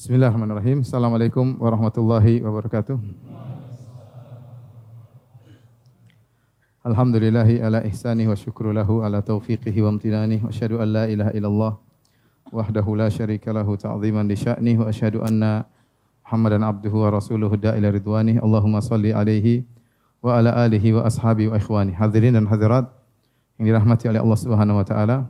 Bismillahirrahmanirrahim. Assalamualaikum warahmatullahi wabarakatuh. Alhamdulillahi ala ihsani wa syukru lahu ala taufiqihi wa amtinani wa asyhadu an la ilaha illallah wahdahu la syarika lahu ta'ziman li sya'ni wa asyhadu anna Muhammadan abduhu wa rasuluhu da'ila ridwani Allahumma salli alaihi wa ala alihi wa ashabi wa ikhwani hadirin dan hadirat yang dirahmati oleh Allah Subhanahu wa taala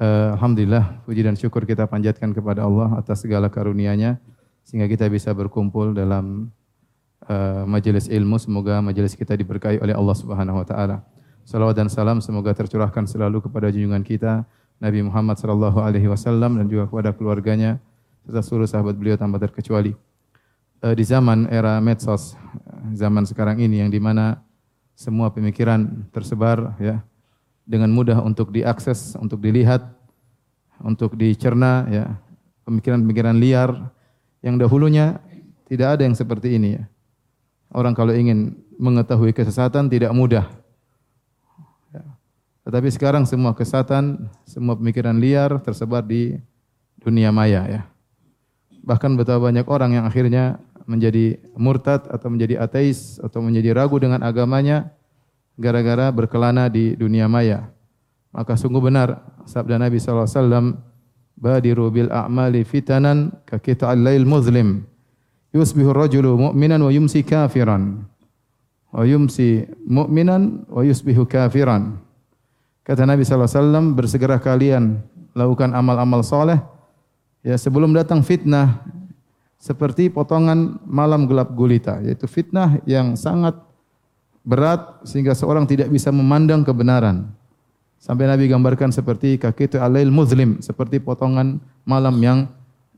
Uh, Alhamdulillah, puji dan syukur kita panjatkan kepada Allah atas segala karunia-Nya sehingga kita bisa berkumpul dalam uh, majelis ilmu. Semoga majelis kita diberkahi oleh Allah Subhanahu wa taala. Salawat dan salam semoga tercurahkan selalu kepada junjungan kita Nabi Muhammad sallallahu alaihi wasallam dan juga kepada keluarganya serta seluruh sahabat beliau tanpa terkecuali. Uh, di zaman era medsos, zaman sekarang ini yang di mana semua pemikiran tersebar ya dengan mudah untuk diakses, untuk dilihat, untuk dicerna ya. Pemikiran-pemikiran liar yang dahulunya tidak ada yang seperti ini ya. Orang kalau ingin mengetahui kesesatan tidak mudah. Ya. Tetapi sekarang semua kesesatan, semua pemikiran liar tersebar di dunia maya ya. Bahkan betapa banyak orang yang akhirnya menjadi murtad atau menjadi ateis atau menjadi ragu dengan agamanya gara-gara berkelana di dunia maya. Maka sungguh benar sabda Nabi SAW, Badiru bil a'mali fitanan ka kita'al lail muzlim. Yusbihu rajulu mu'minan wa yumsi kafiran. Wa yumsi mu'minan wa yusbihu kafiran. Kata Nabi SAW, bersegera kalian lakukan amal-amal soleh. Ya sebelum datang fitnah, seperti potongan malam gelap gulita, yaitu fitnah yang sangat berat sehingga seorang tidak bisa memandang kebenaran. Sampai Nabi gambarkan seperti kaki itu alail muslim, seperti potongan malam yang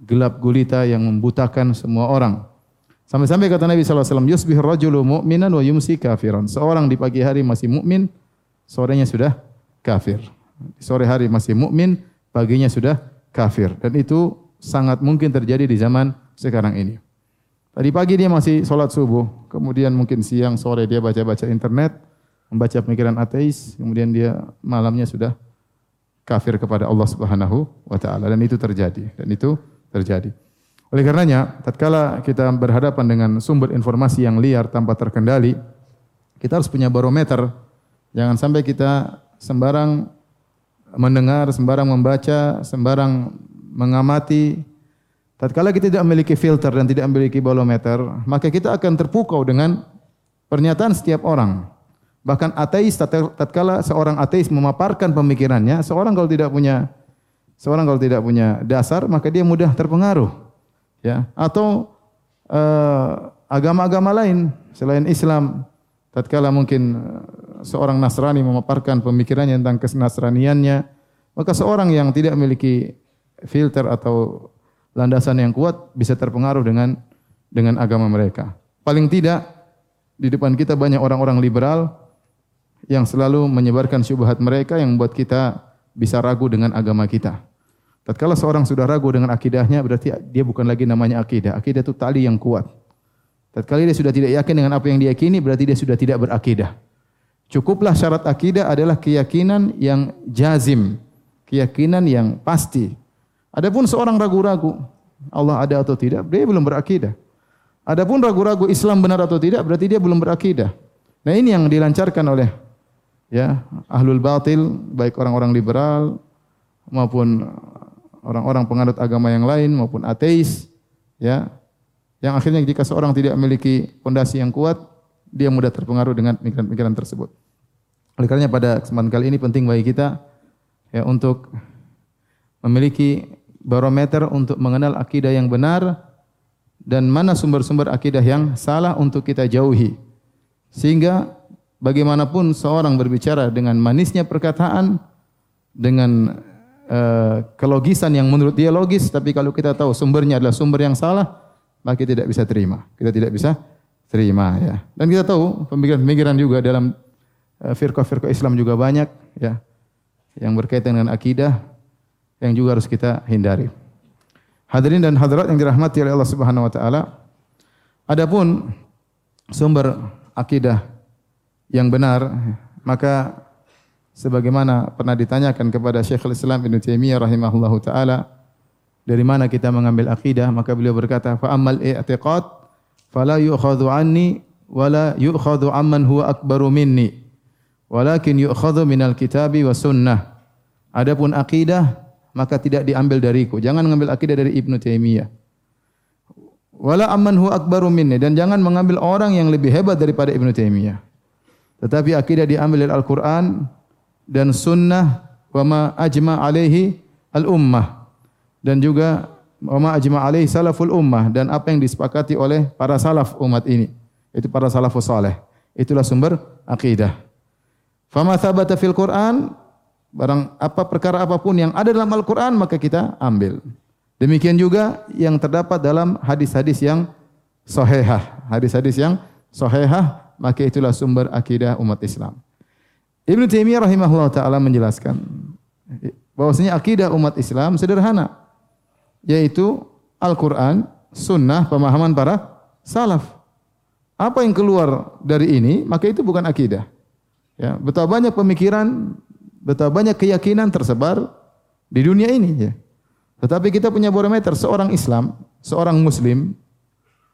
gelap gulita yang membutakan semua orang. Sampai-sampai kata Nabi SAW, Yusbih rajulu mu'minan wa yumsi kafiran. Seorang di pagi hari masih mukmin, sorenya sudah kafir. Sore hari masih mukmin, paginya sudah kafir. Dan itu sangat mungkin terjadi di zaman sekarang ini. Tadi pagi dia masih sholat subuh, kemudian mungkin siang, sore dia baca-baca internet, membaca pemikiran ateis, kemudian dia malamnya sudah kafir kepada Allah Subhanahu wa taala dan itu terjadi dan itu terjadi. Oleh karenanya, tatkala kita berhadapan dengan sumber informasi yang liar tanpa terkendali, kita harus punya barometer. Jangan sampai kita sembarang mendengar, sembarang membaca, sembarang mengamati Tatkala kita tidak memiliki filter dan tidak memiliki barometer, maka kita akan terpukau dengan pernyataan setiap orang. Bahkan ateis tatkala seorang ateis memaparkan pemikirannya, seorang kalau tidak punya seorang kalau tidak punya dasar, maka dia mudah terpengaruh. Ya, atau uh, agama-agama lain selain Islam, tatkala mungkin eh, seorang Nasrani memaparkan pemikirannya tentang kesnasraniannya, maka seorang yang tidak memiliki filter atau landasan yang kuat bisa terpengaruh dengan dengan agama mereka. Paling tidak di depan kita banyak orang-orang liberal yang selalu menyebarkan syubhat mereka yang membuat kita bisa ragu dengan agama kita. Tatkala seorang sudah ragu dengan akidahnya berarti dia bukan lagi namanya akidah. Akidah itu tali yang kuat. Tatkala dia sudah tidak yakin dengan apa yang diyakini berarti dia sudah tidak berakidah. Cukuplah syarat akidah adalah keyakinan yang jazim, keyakinan yang pasti. Adapun seorang ragu-ragu Allah ada atau tidak, dia belum berakidah. Adapun ragu-ragu Islam benar atau tidak, berarti dia belum berakidah. Nah ini yang dilancarkan oleh ya ahlul batil, baik orang-orang liberal maupun orang-orang penganut agama yang lain maupun ateis, ya yang akhirnya jika seorang tidak memiliki fondasi yang kuat, dia mudah terpengaruh dengan pikiran-pikiran tersebut. Oleh karenanya pada kesempatan kali ini penting bagi kita ya untuk memiliki barometer untuk mengenal akidah yang benar dan mana sumber-sumber akidah yang salah untuk kita jauhi. Sehingga bagaimanapun seorang berbicara dengan manisnya perkataan, dengan uh, kelogisan yang menurut dia logis, tapi kalau kita tahu sumbernya adalah sumber yang salah, maka tidak bisa terima. Kita tidak bisa terima ya. Dan kita tahu pemikiran-pemikiran juga dalam uh, firqah-firqah Islam juga banyak ya yang berkaitan dengan akidah yang juga harus kita hindari. Hadirin dan hadirat yang dirahmati oleh Allah Subhanahu wa taala. Adapun sumber akidah yang benar, maka sebagaimana pernah ditanyakan kepada Syekhul Islam Ibnu Taimiyah rahimahullahu taala Dari mana kita mengambil akidah? Maka beliau berkata, "Fa ammal i'tiqad fala yu'khadhu anni wala yu'khadhu amman huwa akbaru minni." Walakin yu'khadhu minal kitabi wa sunnah. Adapun akidah maka tidak diambil dariku. Jangan mengambil akidah dari Ibnu Taimiyah. Wala amman huwa akbaru minni dan jangan mengambil orang yang lebih hebat daripada Ibnu Taimiyah. Tetapi akidah diambil dari Al-Qur'an dan sunnah wa ma ajma alaihi al-ummah dan juga wa ma ajma alaihi salaful ummah dan apa yang disepakati oleh para salaf umat ini. Itu para salafus saleh. Itulah sumber akidah. Fama thabata fil Qur'an barang apa perkara apa pun yang ada dalam Al-Qur'an maka kita ambil. Demikian juga yang terdapat dalam hadis-hadis yang sahihah. Hadis-hadis yang sahihah maka itulah sumber akidah umat Islam. Ibnu Taimiyah rahimahullah taala menjelaskan bahwasanya akidah umat Islam sederhana yaitu Al-Qur'an, sunnah, pemahaman para salaf. Apa yang keluar dari ini maka itu bukan akidah. Ya, betapa banyak pemikiran, betapa banyak keyakinan tersebar di dunia ini ya. Tetapi kita punya barometer seorang Islam, seorang Muslim.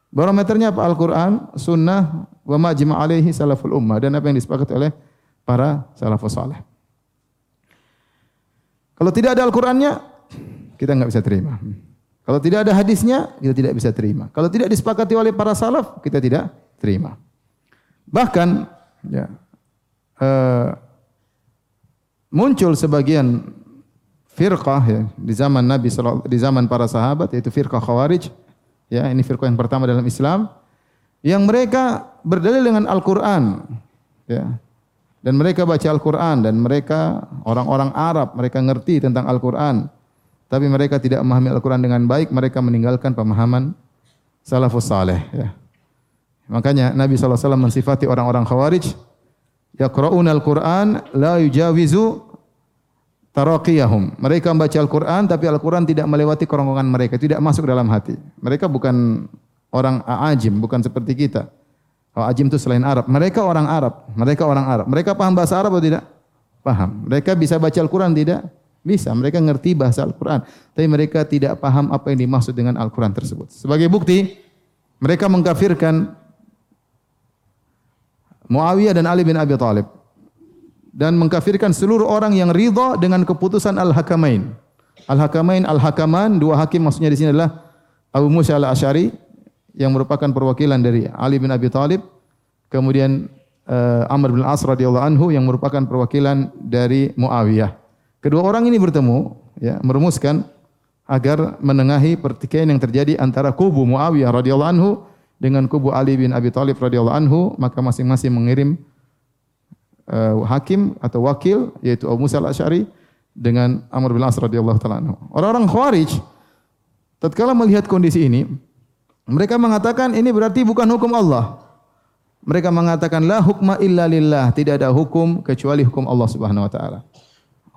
Barometernya apa? Al-Quran, Sunnah, wa majma alaihi salaful ummah dan apa yang disepakati oleh para salafus saleh. Kalau tidak ada Al-Qur'annya, kita nggak bisa terima. Kalau tidak ada hadisnya, kita tidak bisa terima. Kalau tidak disepakati oleh para salaf, kita tidak terima. Bahkan ya, uh, muncul sebagian firqah ya di zaman Nabi di zaman para sahabat yaitu firqah Khawarij. Ya ini firqah yang pertama dalam Islam. Yang mereka berdalil dengan Al-Qur'an. Ya. Dan mereka baca Al-Qur'an dan mereka orang-orang Arab mereka ngerti tentang Al-Qur'an. Tapi mereka tidak memahami Al-Qur'an dengan baik mereka meninggalkan pemahaman salafus saleh ya. Makanya Nabi SAW mensifati orang-orang Khawarij yaqra'una al-Qur'an la yujawizu taraqiyahum. Mereka membaca Al-Qur'an tapi Al-Qur'an tidak melewati kerongkongan mereka, tidak masuk dalam hati. Mereka bukan orang ajim, bukan seperti kita. Kalau ajim itu selain Arab. Mereka orang Arab, mereka orang Arab. Mereka paham bahasa Arab atau tidak? Paham. Mereka bisa baca Al-Qur'an tidak? Bisa. Mereka ngerti bahasa Al-Qur'an, tapi mereka tidak paham apa yang dimaksud dengan Al-Qur'an tersebut. Sebagai bukti, mereka mengkafirkan Muawiyah dan Ali bin Abi Thalib dan mengkafirkan seluruh orang yang ridha dengan keputusan Al-Hakamain. Al-Hakamain, Al-Hakaman, dua hakim maksudnya di sini adalah Abu Musa Al-Asy'ari yang merupakan perwakilan dari Ali bin Abi Thalib, kemudian uh, Amr bin As radhiyallahu anhu yang merupakan perwakilan dari Muawiyah. Kedua orang ini bertemu ya, merumuskan agar menengahi pertikaian yang terjadi antara kubu Muawiyah radhiyallahu anhu dengan kubu Ali bin Abi Thalib radhiyallahu anhu, maka masing-masing mengirim uh, hakim atau wakil yaitu Abu Musa al-Asy'ari dengan Amr bin As radhiyallahu taala anhu. Orang-orang Khawarij tatkala melihat kondisi ini, mereka mengatakan ini berarti bukan hukum Allah. Mereka mengatakan la hukma illa lillah, tidak ada hukum kecuali hukum Allah Subhanahu wa taala.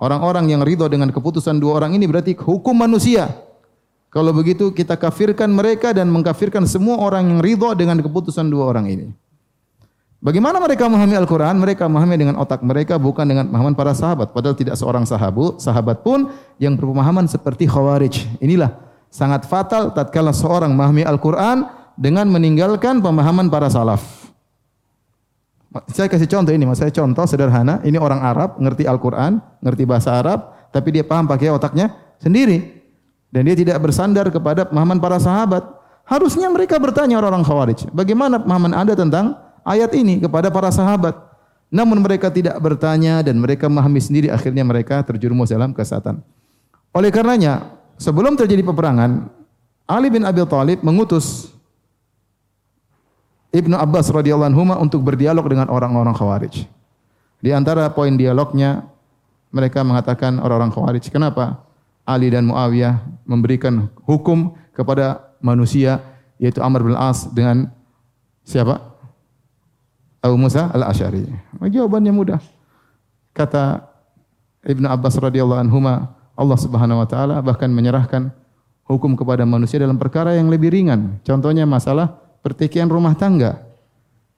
Orang-orang yang ridho dengan keputusan dua orang ini berarti hukum manusia. Kalau begitu kita kafirkan mereka dan mengkafirkan semua orang yang ridho dengan keputusan dua orang ini. Bagaimana mereka memahami Al-Quran? Mereka memahami dengan otak mereka bukan dengan pemahaman para sahabat. Padahal tidak seorang sahabat, sahabat pun yang berpemahaman seperti Khawarij. Inilah sangat fatal tatkala seorang memahami Al-Quran dengan meninggalkan pemahaman para salaf. Saya kasih contoh ini, mas. Saya contoh sederhana. Ini orang Arab, ngerti Al-Quran, ngerti bahasa Arab, tapi dia paham pakai otaknya sendiri. Dan dia tidak bersandar kepada pemahaman para sahabat. Harusnya mereka bertanya orang-orang Khawarij, bagaimana pemahaman Anda tentang ayat ini kepada para sahabat. Namun mereka tidak bertanya dan mereka memahami sendiri akhirnya mereka terjerumus dalam kesatan. Oleh karenanya, sebelum terjadi peperangan, Ali bin Abi Thalib mengutus Ibnu Abbas radhiyallahu anhu untuk berdialog dengan orang-orang Khawarij. Di antara poin dialognya mereka mengatakan orang-orang Khawarij, kenapa Ali dan Muawiyah memberikan hukum kepada manusia yaitu Amr bin As dengan siapa? Abu Musa al-Asy'ari. Jawabannya mudah. Kata Ibnu Abbas radhiyallahu anhu Allah Subhanahu wa taala bahkan menyerahkan hukum kepada manusia dalam perkara yang lebih ringan. Contohnya masalah pertikaian rumah tangga.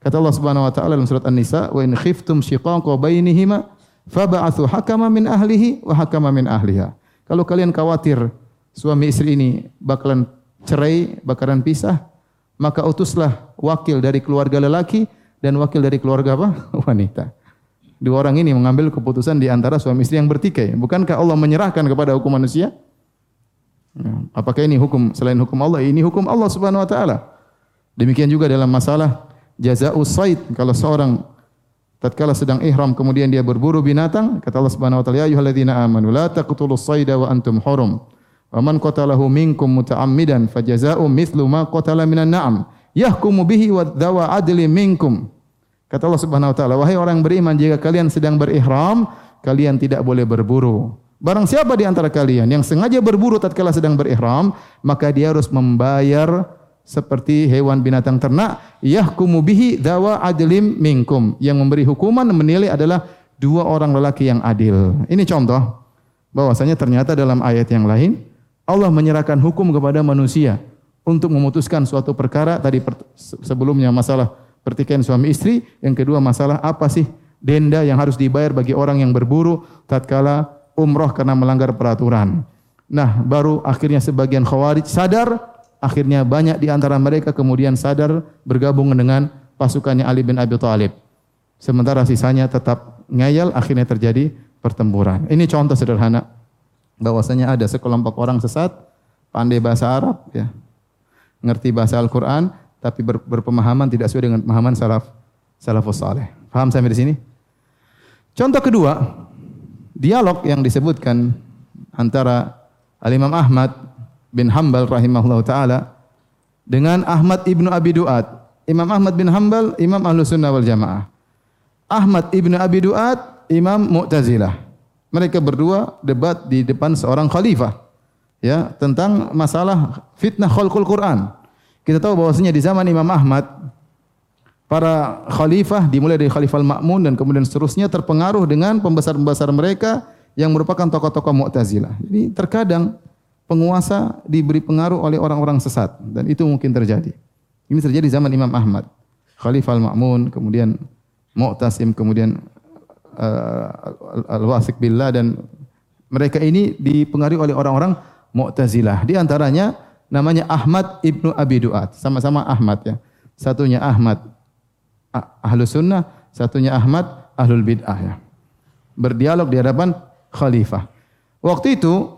Kata Allah Subhanahu wa taala dalam surat An-Nisa, "Wa in khiftum shiqaqa bainihima fab'athu hakama min ahlihi wa hakama min ahliha." Kalau kalian khawatir suami istri ini bakalan cerai, bakalan pisah, maka utuslah wakil dari keluarga lelaki dan wakil dari keluarga apa? wanita. Dua orang ini mengambil keputusan di antara suami istri yang bertikai. Bukankah Allah menyerahkan kepada hukum manusia? Ya, apakah ini hukum selain hukum Allah? Ini hukum Allah Subhanahu wa taala. Demikian juga dalam masalah jazaa'us said kalau seorang tatkala sedang ihram kemudian dia berburu binatang kata Allah Subhanahu wa taala ya ayyuhalladzina amanu la taqtulus sayda wa antum hurum. Wa man qatalahu minkum muta'ammidan fajazaa'u mithlu ma qatala minan na'am. Yahkumu bihi wa dhawa adli minkum. Kata Allah Subhanahu wa taala wahai orang beriman jika kalian sedang berihram kalian tidak boleh berburu. Barang siapa di antara kalian yang sengaja berburu tatkala sedang berihram, maka dia harus membayar seperti hewan binatang ternak yahkumu bihi dawa adlim minkum yang memberi hukuman menilai adalah dua orang lelaki yang adil. Ini contoh bahwasanya ternyata dalam ayat yang lain Allah menyerahkan hukum kepada manusia untuk memutuskan suatu perkara tadi sebelumnya masalah pertikaian suami istri, yang kedua masalah apa sih denda yang harus dibayar bagi orang yang berburu tatkala umroh karena melanggar peraturan. Nah, baru akhirnya sebagian khawarij sadar Akhirnya banyak di antara mereka kemudian sadar bergabung dengan pasukannya Ali bin Abi Thalib. Sementara sisanya tetap ngeyel, akhirnya terjadi pertempuran. Ini contoh sederhana bahwasanya ada sekelompok orang sesat, pandai bahasa Arab, ya, ngerti bahasa Al-Quran, tapi ber, berpemahaman tidak sesuai dengan pemahaman salaf salafus saleh. Paham sampai di sini? Contoh kedua, dialog yang disebutkan antara Al-Imam Ahmad bin Hambal rahimahullah taala dengan Ahmad ibnu Abi Duat. Imam Ahmad bin Hambal, Imam Ahlu Sunnah wal Jamaah. Ahmad ibnu Abi Duat, Imam Mu'tazilah. Mereka berdua debat di depan seorang khalifah ya tentang masalah fitnah khalqul Quran. Kita tahu bahwasanya di zaman Imam Ahmad para khalifah dimulai dari Khalifah Al-Ma'mun dan kemudian seterusnya terpengaruh dengan pembesar-pembesar mereka yang merupakan tokoh-tokoh Mu'tazilah. Jadi terkadang penguasa diberi pengaruh oleh orang-orang sesat dan itu mungkin terjadi. Ini terjadi zaman Imam Ahmad, Khalifah Al-Ma'mun, kemudian Mu'tasim, kemudian uh, Al-Wasik Billah dan mereka ini dipengaruhi oleh orang-orang Mu'tazilah. Di antaranya namanya Ahmad Ibnu Abi Duat, sama-sama Ahmad ya. Satunya Ahmad Ahlus Sunnah, satunya Ahmad Ahlul Bid'ah ya. Berdialog di hadapan khalifah. Waktu itu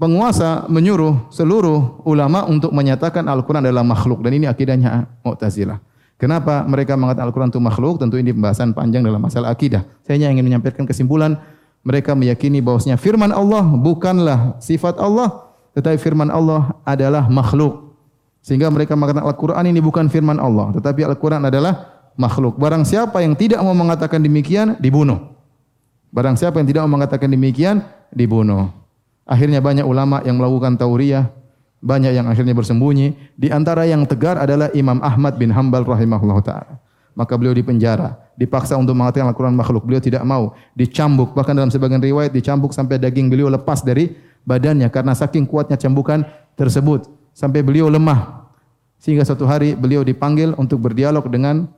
penguasa menyuruh seluruh ulama untuk menyatakan Al-Quran adalah makhluk. Dan ini akidahnya Mu'tazilah. Kenapa mereka mengatakan Al-Quran itu makhluk? Tentu ini pembahasan panjang dalam masalah akidah. Saya hanya ingin menyampaikan kesimpulan. Mereka meyakini bahwasanya firman Allah bukanlah sifat Allah. Tetapi firman Allah adalah makhluk. Sehingga mereka mengatakan Al-Quran ini bukan firman Allah. Tetapi Al-Quran adalah makhluk. Barang siapa yang tidak mau mengatakan demikian, dibunuh. Barang siapa yang tidak mau mengatakan demikian, dibunuh. Akhirnya banyak ulama yang melakukan tauriyah, banyak yang akhirnya bersembunyi. Di antara yang tegar adalah Imam Ahmad bin Hambal rahimahullah taala. Maka beliau dipenjara, dipaksa untuk mengatakan Al-Quran makhluk. Beliau tidak mau, dicambuk. Bahkan dalam sebagian riwayat dicambuk sampai daging beliau lepas dari badannya karena saking kuatnya cambukan tersebut sampai beliau lemah. Sehingga suatu hari beliau dipanggil untuk berdialog dengan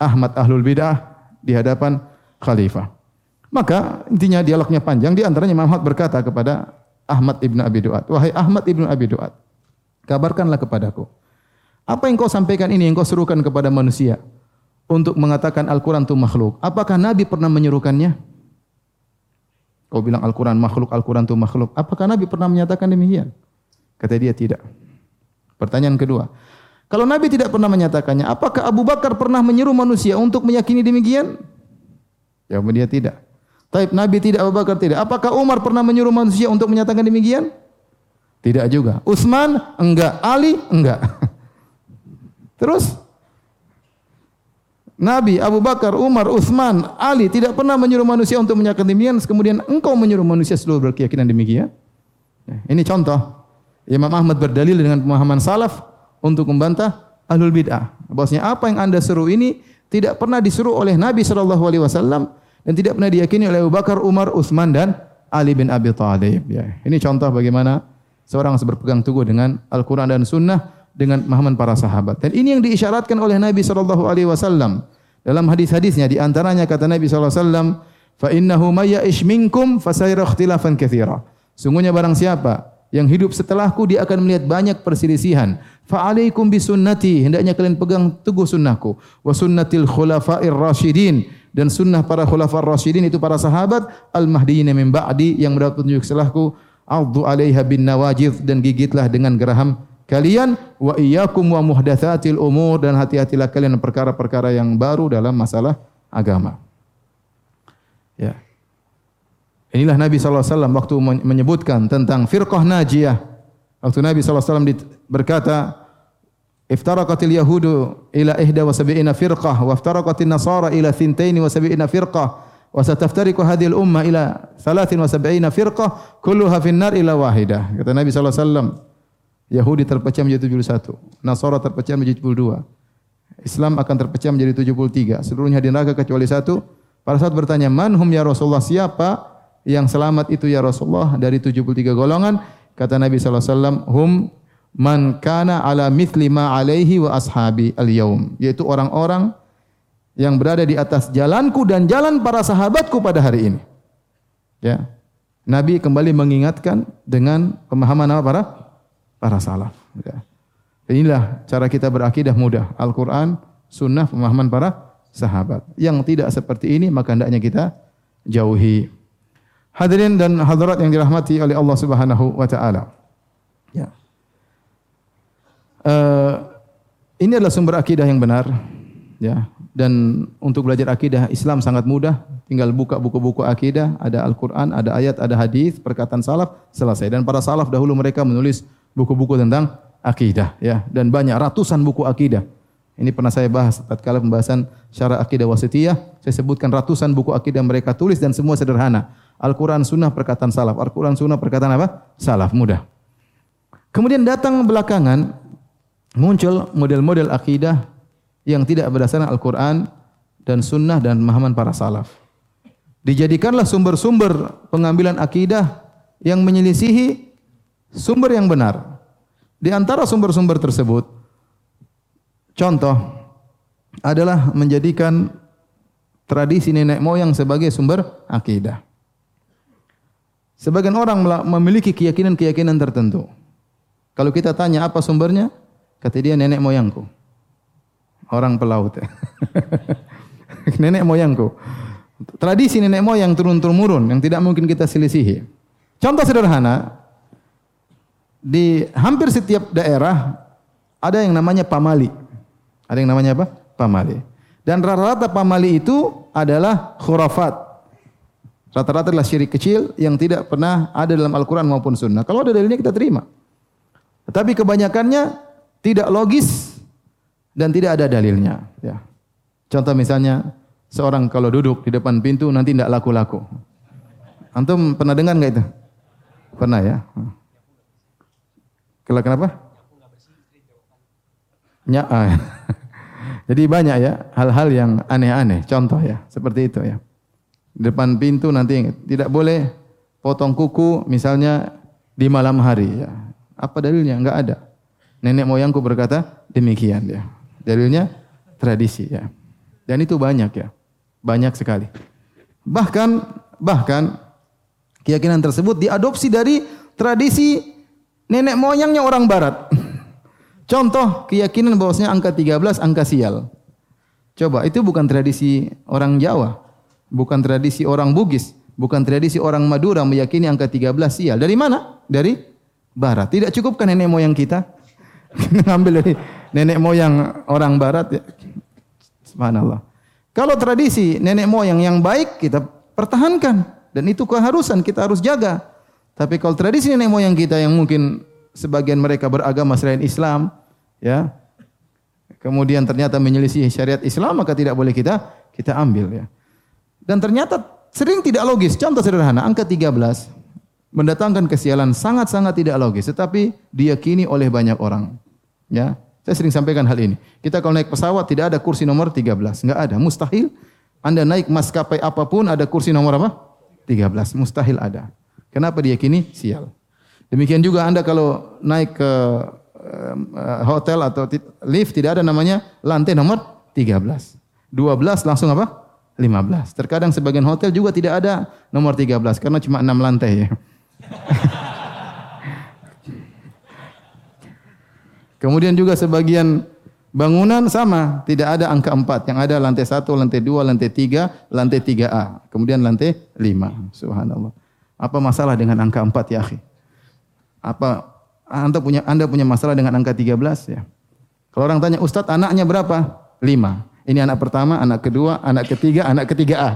Ahmad Ahlul Bidah di hadapan khalifah. Maka intinya dialognya panjang. Di antaranya Imam berkata kepada Ahmad ibnu Abi Duat, wahai Ahmad ibnu Abi Duat, kabarkanlah kepadaku. Apa yang kau sampaikan ini yang kau serukan kepada manusia untuk mengatakan Al-Quran itu makhluk. Apakah Nabi pernah menyuruhkannya? Kau bilang Al-Quran makhluk, Al-Quran itu makhluk. Apakah Nabi pernah menyatakan demikian? Kata dia tidak. Pertanyaan kedua. Kalau Nabi tidak pernah menyatakannya, apakah Abu Bakar pernah menyuruh manusia untuk meyakini demikian? Jawab dia tidak. Taib Nabi tidak, Abu Bakar tidak. Apakah Umar pernah menyuruh manusia untuk menyatakan demikian? Tidak juga. Utsman enggak, Ali enggak. Terus Nabi, Abu Bakar, Umar, Utsman, Ali tidak pernah menyuruh manusia untuk menyatakan demikian, kemudian engkau menyuruh manusia seluruh berkeyakinan demikian. Ya, ini contoh. Imam Ahmad berdalil dengan pemahaman salaf untuk membantah ahlul bid'ah. Bahwasanya apa yang Anda seru ini tidak pernah disuruh oleh Nabi sallallahu alaihi wasallam dan tidak pernah diyakini oleh Abu Bakar, Umar, Utsman dan Ali bin Abi Thalib. Ya, ini contoh bagaimana seorang harus berpegang teguh dengan Al-Qur'an dan Sunnah dengan pemahaman para sahabat. Dan ini yang diisyaratkan oleh Nabi sallallahu alaihi wasallam dalam hadis-hadisnya di antaranya kata Nabi sallallahu alaihi wasallam, "Fa innahu may ya'ish minkum fasayara ikhtilafan katsira." Sungguhnya barang siapa Yang hidup setelahku dia akan melihat banyak perselisihan. Fa'alaikum bisunnati, hendaknya kalian pegang teguh sunnahku. Wa sunnatil khulafa'ir rasyidin dan sunnah para khulafar rasyidin itu para sahabat al-mahdiyyin min ba'di yang mendapat petunjuk setelahku. Addu 'alaiha bin nawajid dan gigitlah dengan geraham kalian wa iyyakum wa muhdatsatil umur dan hati-hatilah kalian perkara-perkara yang baru dalam masalah agama. Ya. Inilah Nabi SAW waktu menyebutkan tentang firqah najiyah. Waktu Nabi SAW berkata, Iftaraqatil yahudu ila ihda wa sab'ina firqah wa iftaraqatin nasara ila thintaini wa sab'ina firqah wa sataftariqu hadhihi al-ummah ila thalathin wa sab'ina firqah kulluha finnar ila wahidah. Kata Nabi wasallam, Yahudi terpecah menjadi 71, Nasara terpecah menjadi 72. Islam akan terpecah menjadi 73, seluruhnya di neraka kecuali satu. Para sahabat bertanya, "Man hum ya Rasulullah? Siapa yang selamat itu ya Rasulullah dari 73 golongan?" Kata Nabi wasallam, "Hum man kana ala mithli ma alaihi wa ashabi al-yaum, yaitu orang-orang yang berada di atas jalanku dan jalan para sahabatku pada hari ini. Ya. Nabi kembali mengingatkan dengan pemahaman apa para para salaf. Ya. Inilah cara kita berakidah mudah. Al-Quran, sunnah, pemahaman para sahabat. Yang tidak seperti ini maka hendaknya kita jauhi. Hadirin dan hadirat yang dirahmati oleh Allah Subhanahu wa taala. Ya. Uh, ini adalah sumber akidah yang benar, ya. Dan untuk belajar akidah Islam sangat mudah. Tinggal buka buku-buku akidah, ada Al-Quran, ada ayat, ada hadis, perkataan salaf, selesai. Dan para salaf dahulu mereka menulis buku-buku tentang akidah, ya. Dan banyak ratusan buku akidah. Ini pernah saya bahas tatkala pembahasan syara akidah wasitiyah. Saya sebutkan ratusan buku akidah mereka tulis dan semua sederhana. Al-Quran sunnah perkataan salaf. Al-Quran sunnah perkataan apa? Salaf, mudah. Kemudian datang belakangan muncul model-model akidah yang tidak berdasarkan Al-Quran dan Sunnah dan pemahaman para salaf. Dijadikanlah sumber-sumber pengambilan akidah yang menyelisihi sumber yang benar. Di antara sumber-sumber tersebut, contoh adalah menjadikan tradisi nenek moyang sebagai sumber akidah. Sebagian orang memiliki keyakinan-keyakinan tertentu. Kalau kita tanya apa sumbernya, Kata dia nenek moyangku. Orang pelaut. nenek moyangku. Tradisi nenek moyang turun-temurun yang tidak mungkin kita selisihi. Contoh sederhana, di hampir setiap daerah ada yang namanya pamali. Ada yang namanya apa? Pamali. Dan rata-rata pamali itu adalah khurafat. Rata-rata adalah syirik kecil yang tidak pernah ada dalam Al-Quran maupun Sunnah. Kalau ada dalilnya kita terima. Tetapi kebanyakannya tidak logis dan tidak ada dalilnya. Ya. Contoh misalnya seorang kalau duduk di depan pintu nanti tidak laku-laku. Antum pernah dengar nggak itu? Pernah ya. Kalau kenapa? Ya, ah. Jadi banyak ya hal-hal yang aneh-aneh. Contoh ya seperti itu ya. Di depan pintu nanti tidak boleh potong kuku misalnya di malam hari ya. Apa dalilnya? Enggak ada. Nenek moyangku berkata demikian ya. Dalilnya tradisi ya. Dan itu banyak ya. Banyak sekali. Bahkan bahkan keyakinan tersebut diadopsi dari tradisi nenek moyangnya orang barat. Contoh keyakinan bahwasanya angka 13 angka sial. Coba itu bukan tradisi orang Jawa, bukan tradisi orang Bugis, bukan tradisi orang Madura meyakini angka 13 sial. Dari mana? Dari barat. Tidak cukupkan nenek moyang kita? ngambil dari nenek moyang orang barat ya. Subhanallah. Kalau tradisi nenek moyang yang baik kita pertahankan dan itu keharusan kita harus jaga. Tapi kalau tradisi nenek moyang kita yang mungkin sebagian mereka beragama selain Islam, ya. Kemudian ternyata menyelisih syariat Islam maka tidak boleh kita kita ambil ya. Dan ternyata sering tidak logis. Contoh sederhana, angka 13 mendatangkan kesialan sangat-sangat tidak logis tetapi diyakini oleh banyak orang. Ya, saya sering sampaikan hal ini. Kita kalau naik pesawat tidak ada kursi nomor 13, enggak ada, mustahil. Anda naik maskapai apa pun ada kursi nomor apa? 13, mustahil ada. Kenapa diyakini? Sial. Demikian juga Anda kalau naik ke uh, hotel atau lift tidak ada namanya lantai nomor 13. 12 langsung apa? 15. Terkadang sebagian hotel juga tidak ada nomor 13 karena cuma 6 lantai ya. Kemudian juga sebagian bangunan sama, tidak ada angka empat. Yang ada lantai satu, lantai dua, lantai tiga, lantai tiga A. Kemudian lantai lima. Subhanallah. Apa masalah dengan angka empat ya akhi? Apa anda punya Anda punya masalah dengan angka 13 ya? Kalau orang tanya, Ustadz anaknya berapa? Lima. Ini anak pertama, anak kedua, anak ketiga, anak ketiga A.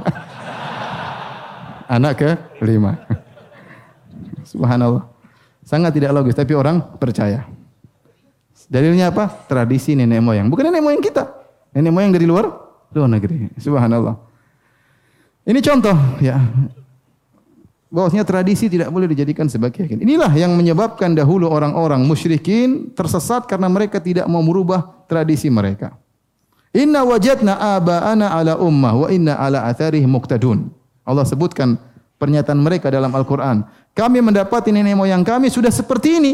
anak ke lima. Subhanallah. Sangat tidak logis, tapi orang percaya. Dalilnya apa? Tradisi nenek moyang. Bukan nenek moyang kita. Nenek moyang dari luar luar negeri. Subhanallah. Ini contoh ya. Bahwasanya tradisi tidak boleh dijadikan sebagai keyakinan. Inilah yang menyebabkan dahulu orang-orang musyrikin tersesat karena mereka tidak mau merubah tradisi mereka. Inna wajadna aba'ana ala ummah wa inna ala atharih muqtadun. Allah sebutkan pernyataan mereka dalam Al-Quran. Kami mendapati nenek moyang kami sudah seperti ini.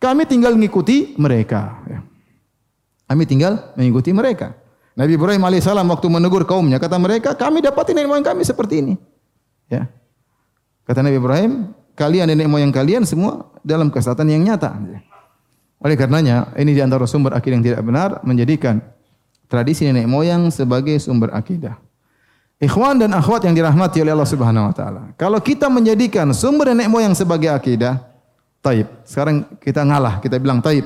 Kami tinggal mengikuti mereka. Ya. Kami tinggal mengikuti mereka. Nabi Ibrahim alaihissalam waktu menegur kaumnya, kata mereka, kami dapati nenek moyang kami seperti ini. Ya. Kata Nabi Ibrahim, kalian nenek moyang kalian semua dalam kesehatan yang nyata. Oleh karenanya, ini di antara sumber akidah yang tidak benar menjadikan tradisi nenek moyang sebagai sumber akidah. Ikhwan dan akhwat yang dirahmati oleh Allah Subhanahu wa taala. Kalau kita menjadikan sumber nenek moyang sebagai akidah, taib. Sekarang kita ngalah, kita bilang taib.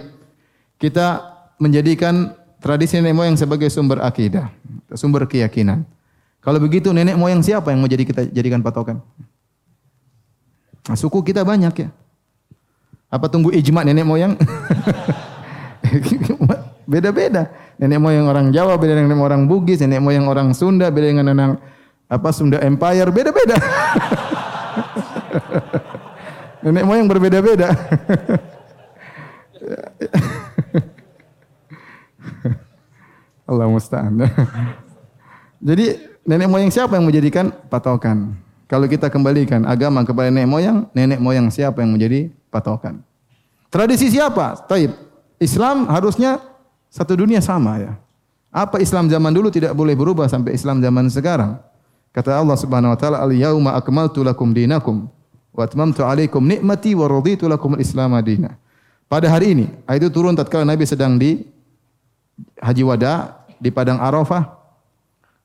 Kita menjadikan tradisi nenek moyang sebagai sumber akidah, sumber keyakinan. Kalau begitu nenek moyang siapa yang mau jadi kita jadikan patokan? Nah, suku kita banyak ya. Apa tunggu ijma nenek moyang? Beda-beda. Nenek moyang orang Jawa beda dengan orang Bugis, nenek moyang orang Sunda beda dengan orang apa Sunda Empire, beda-beda. nenek moyang berbeda-beda. Allah musta'an. Jadi nenek moyang siapa yang menjadikan patokan? Kalau kita kembalikan agama kepada nenek moyang, nenek moyang siapa yang menjadi patokan? Tradisi siapa? Taib. Islam harusnya satu dunia sama ya. Apa Islam zaman dulu tidak boleh berubah sampai Islam zaman sekarang? Kata Allah Subhanahu wa taala, "Al-yauma akmaltu lakum dinakum wa 'alaikum ni'mati wa raditu lakum al-Islam madina." Pada hari ini, ayat itu turun tatkala Nabi sedang di haji wada di padang Arafah.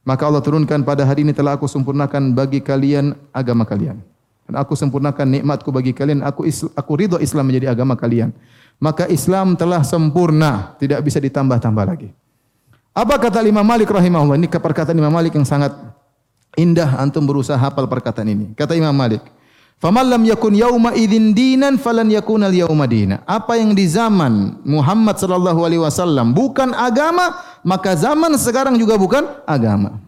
Maka Allah turunkan pada hari ini telah aku sempurnakan bagi kalian agama kalian. Dan aku sempurnakan nikmatku bagi kalian. Aku aku ridho Islam menjadi agama kalian maka Islam telah sempurna, tidak bisa ditambah-tambah lagi. Apa kata Imam Malik rahimahullah? Ini perkataan Imam Malik yang sangat indah antum berusaha hafal perkataan ini. Kata Imam Malik, "Faman lam yakun yauma idzin dinan falan yakun al yauma dina." Apa yang di zaman Muhammad sallallahu alaihi wasallam bukan agama, maka zaman sekarang juga bukan agama.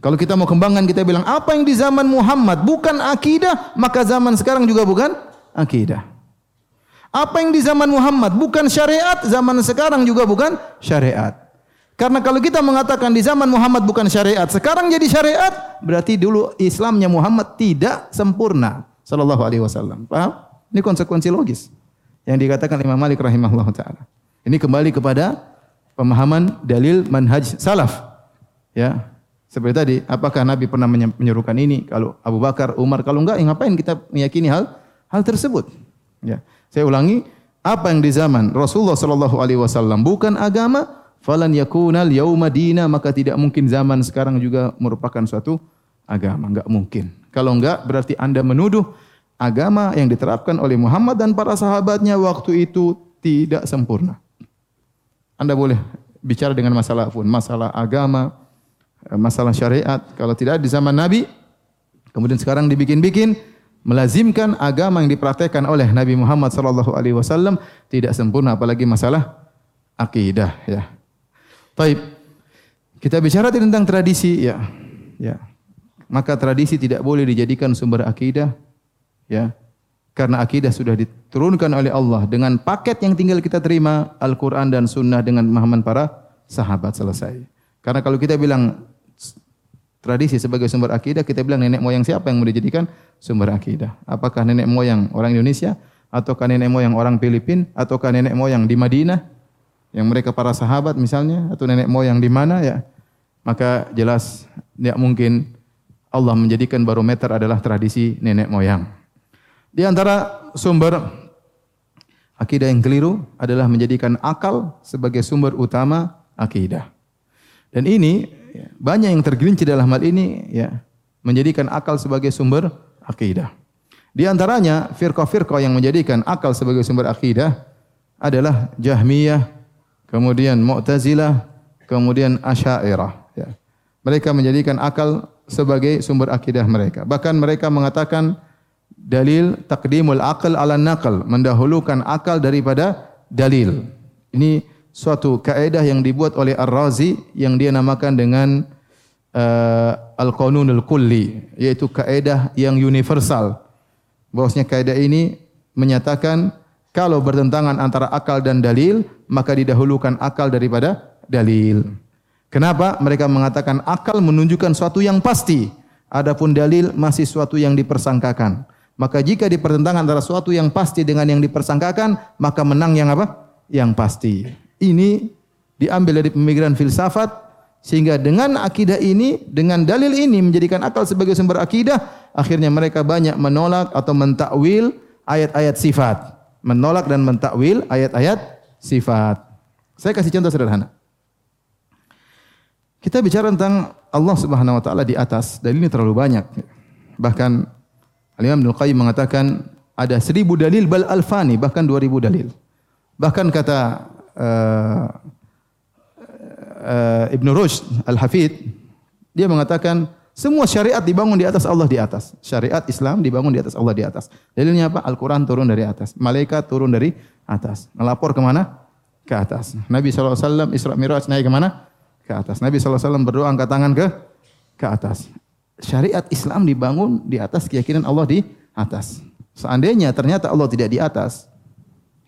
Kalau kita mau kembangkan kita bilang apa yang di zaman Muhammad bukan akidah, maka zaman sekarang juga bukan akidah. Apa yang di zaman Muhammad bukan syariat, zaman sekarang juga bukan syariat. Karena kalau kita mengatakan di zaman Muhammad bukan syariat, sekarang jadi syariat, berarti dulu Islamnya Muhammad tidak sempurna. Sallallahu alaihi wasallam. Paham? Ini konsekuensi logis yang dikatakan Imam Malik rahimahullah taala. Ini kembali kepada pemahaman dalil manhaj salaf. Ya. Seperti tadi, apakah Nabi pernah menyuruhkan ini? Kalau Abu Bakar, Umar, kalau enggak, ya ngapain kita meyakini hal hal tersebut? Ya. Saya ulangi, apa yang di zaman Rasulullah sallallahu alaihi wasallam bukan agama, falan yakunal yauma dina, maka tidak mungkin zaman sekarang juga merupakan suatu agama, enggak mungkin. Kalau enggak berarti Anda menuduh agama yang diterapkan oleh Muhammad dan para sahabatnya waktu itu tidak sempurna. Anda boleh bicara dengan masalah pun, masalah agama, masalah syariat. Kalau tidak di zaman Nabi, kemudian sekarang dibikin-bikin, melazimkan agama yang dipraktekkan oleh Nabi Muhammad sallallahu alaihi wasallam tidak sempurna apalagi masalah akidah ya. Baik. Kita bicara tentang tradisi ya. Ya. Maka tradisi tidak boleh dijadikan sumber akidah ya. Karena akidah sudah diturunkan oleh Allah dengan paket yang tinggal kita terima Al-Qur'an dan sunnah dengan pemahaman para sahabat selesai. Karena kalau kita bilang tradisi sebagai sumber akidah, kita bilang nenek moyang siapa yang mau dijadikan sumber akidah. Apakah nenek moyang orang Indonesia ataukah nenek moyang orang Filipina ataukah nenek moyang di Madinah yang mereka para sahabat misalnya atau nenek moyang di mana ya? Maka jelas tidak mungkin Allah menjadikan barometer adalah tradisi nenek moyang. Di antara sumber Akidah yang keliru adalah menjadikan akal sebagai sumber utama akidah. Dan ini banyak yang tergelincir dalam hal ini ya menjadikan akal sebagai sumber akidah. Di antaranya firqah-firqah yang menjadikan akal sebagai sumber akidah adalah Jahmiyah, kemudian Mu'tazilah, kemudian Asy'ariyah ya. Mereka menjadikan akal sebagai sumber akidah mereka. Bahkan mereka mengatakan dalil takdimul akal ala nakal, mendahulukan akal daripada dalil. Ini suatu kaidah yang dibuat oleh Ar-Razi yang dia namakan dengan uh, al-qanunul kulli, yaitu kaidah yang universal. Bahwasanya kaidah ini menyatakan kalau bertentangan antara akal dan dalil, maka didahulukan akal daripada dalil. Kenapa? Mereka mengatakan akal menunjukkan suatu yang pasti. Adapun dalil masih suatu yang dipersangkakan. Maka jika di pertentangan antara suatu yang pasti dengan yang dipersangkakan, maka menang yang apa? Yang pasti. Ini diambil dari pemikiran filsafat sehingga dengan akidah ini, dengan dalil ini menjadikan akal sebagai sumber akidah, akhirnya mereka banyak menolak atau mentakwil ayat-ayat sifat. Menolak dan mentakwil ayat-ayat sifat. Saya kasih contoh sederhana. Kita bicara tentang Allah Subhanahu wa taala di atas, dalil ini terlalu banyak. Bahkan Al-Imam Ibnu Qayyim mengatakan ada seribu dalil bal alfani, bahkan dua ribu dalil. Bahkan kata uh, uh, Ibnu Rushd Al-Hafid, dia mengatakan semua syariat dibangun di atas Allah di atas. Syariat Islam dibangun di atas Allah di atas. Dalilnya apa? Al-Quran turun dari atas. Malaikat turun dari atas. Melapor ke mana? Ke atas. Nabi SAW Isra Miraj naik ke mana? ke atas. Nabi SAW berdoa angkat tangan ke ke atas. Syariat Islam dibangun di atas keyakinan Allah di atas. Seandainya ternyata Allah tidak di atas,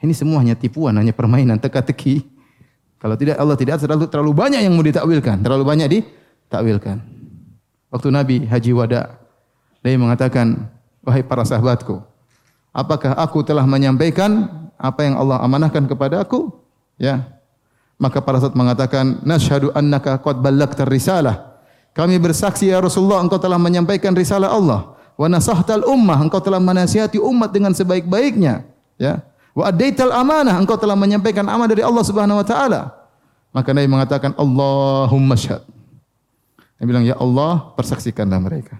ini semuanya tipuan, hanya permainan teka-teki. Kalau tidak Allah tidak terlalu terlalu banyak yang mau ditakwilkan, terlalu banyak ditakwilkan. Waktu Nabi haji wada, dia mengatakan, wahai para sahabatku, apakah aku telah menyampaikan apa yang Allah amanahkan kepada aku? Ya, maka para sahabat mengatakan, "Nashhadu annaka qad ballagta risalah." Kami bersaksi ya Rasulullah engkau telah menyampaikan risalah Allah. Wa nasahtal ummah, engkau telah menasihati umat dengan sebaik-baiknya, ya. Wa adaital amanah, engkau telah menyampaikan amanah dari Allah Subhanahu wa taala. Maka Nabi mengatakan, "Allahumma syahad." Dia bilang, "Ya Allah, persaksikanlah mereka."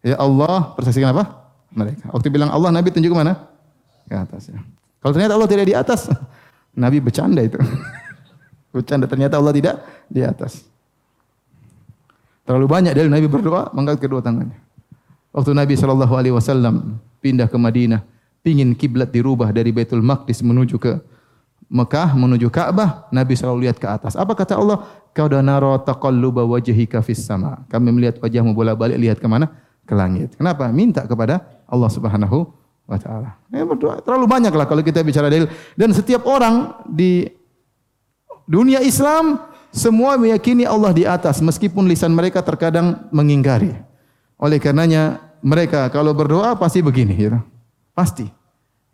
Ya Allah, persaksikan apa? Mereka. Waktu bilang Allah, Nabi tunjuk mana? Ke atas ya. Kalau ternyata Allah tidak di atas, Nabi bercanda itu. Bercanda ternyata Allah tidak di atas. Terlalu banyak dari Nabi berdoa mengangkat kedua tangannya. Waktu Nabi Shallallahu Alaihi Wasallam pindah ke Madinah, pingin kiblat dirubah dari Baitul Maqdis menuju ke Mekah, menuju Ka'bah, Nabi selalu lihat ke atas. Apa kata Allah? Kau dah naro taqalluba wajhika fis sama. Kami melihat wajahmu bola-balik lihat ke mana? Ke langit. Kenapa? Minta kepada Allah Subhanahu wa taala. Ya, berdoa. Terlalu banyak lah kalau kita bicara dalil dan setiap orang di Dunia Islam semua meyakini Allah di atas meskipun lisan mereka terkadang mengingkari. Oleh karenanya mereka kalau berdoa pasti begini gitu. Pasti.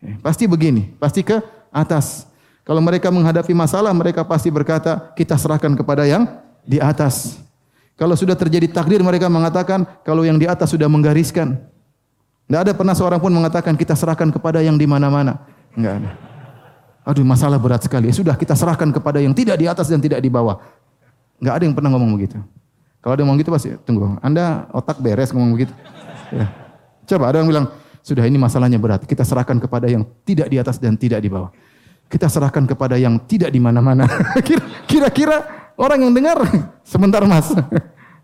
Eh, pasti begini, pasti ke atas. Kalau mereka menghadapi masalah mereka pasti berkata kita serahkan kepada yang di atas. Kalau sudah terjadi takdir mereka mengatakan kalau yang di atas sudah menggariskan. Tidak ada pernah seorang pun mengatakan kita serahkan kepada yang di mana-mana. Enggak ada. Aduh masalah berat sekali. Ya sudah kita serahkan kepada yang tidak di atas dan tidak di bawah. Enggak ada yang pernah ngomong begitu. Kalau ada yang ngomong gitu pasti tunggu. Anda otak beres ngomong begitu. Ya. Coba ada yang bilang, sudah ini masalahnya berat. Kita serahkan kepada yang tidak di atas dan tidak di bawah. Kita serahkan kepada yang tidak di mana-mana. Kira-kira orang yang dengar sebentar mas.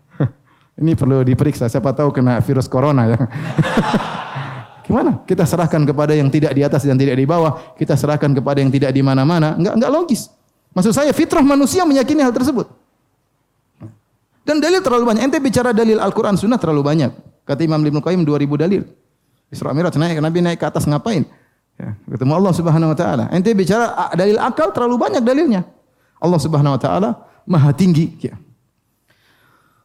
ini perlu diperiksa. Siapa tahu kena virus corona ya. Gimana? Kita serahkan kepada yang tidak di atas dan tidak di bawah. Kita serahkan kepada yang tidak di mana-mana. Enggak, enggak logis. Maksud saya fitrah manusia meyakini hal tersebut. Dan dalil terlalu banyak. Ente bicara dalil Al-Quran Sunnah terlalu banyak. Kata Imam Ibn Qayyim 2000 dalil. Isra Miraj naik, Nabi naik ke atas ngapain? Ya, ketemu Allah Subhanahu wa taala. Ente bicara dalil akal terlalu banyak dalilnya. Allah Subhanahu wa taala maha tinggi. Ya.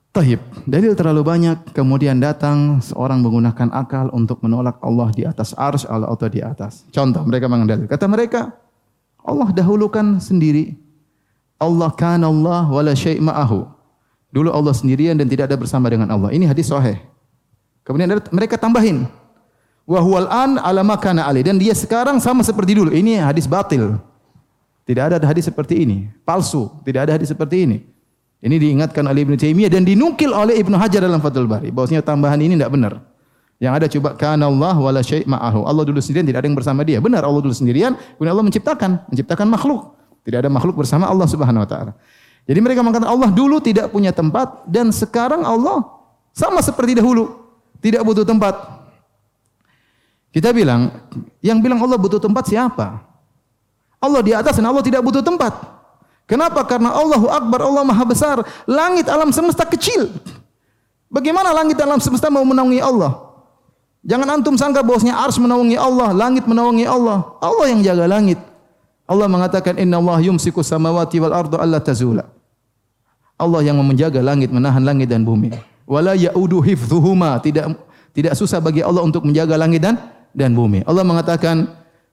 Tahib. Dalil terlalu banyak, kemudian datang seorang menggunakan akal untuk menolak Allah di atas ars Allah atau di atas. Contoh, mereka mengandalkan. Kata mereka, Allah dahulukan sendiri. Allah kan Allah wala syai' ma'ahu. Dulu Allah sendirian dan tidak ada bersama dengan Allah. Ini hadis sahih. Kemudian mereka tambahin. Wa huwal an ala ma kana ali dan dia sekarang sama seperti dulu. Ini hadis batil. Tidak ada hadis seperti ini. Palsu. Tidak ada hadis seperti ini. Ini diingatkan oleh Ibnu Taimiyah dan dinukil oleh Ibnu Hajar dalam Fathul Bari. Bahwasanya tambahan ini tidak benar. Yang ada coba kana Allah wala syai' ma'ahu. Allah dulu sendirian tidak ada yang bersama dia. Benar Allah dulu sendirian, kemudian Allah menciptakan, menciptakan makhluk. Tidak ada makhluk bersama Allah Subhanahu wa taala. Jadi mereka mengatakan Allah dulu tidak punya tempat dan sekarang Allah sama seperti dahulu, tidak butuh tempat. Kita bilang, yang bilang Allah butuh tempat siapa? Allah di atas dan Allah tidak butuh tempat. Kenapa? Karena Allahu Akbar, Allah Maha Besar. Langit alam semesta kecil. Bagaimana langit alam semesta mau menaungi Allah? Jangan antum sangka bahwasanya ars menaungi Allah, langit menaungi Allah. Allah yang jaga langit. Allah mengatakan inna Allah yumsiku samawati wal ardu alla tazula. Allah yang menjaga langit, menahan langit dan bumi. Wala yaudu hifdhuhuma. Tidak tidak susah bagi Allah untuk menjaga langit dan dan bumi. Allah mengatakan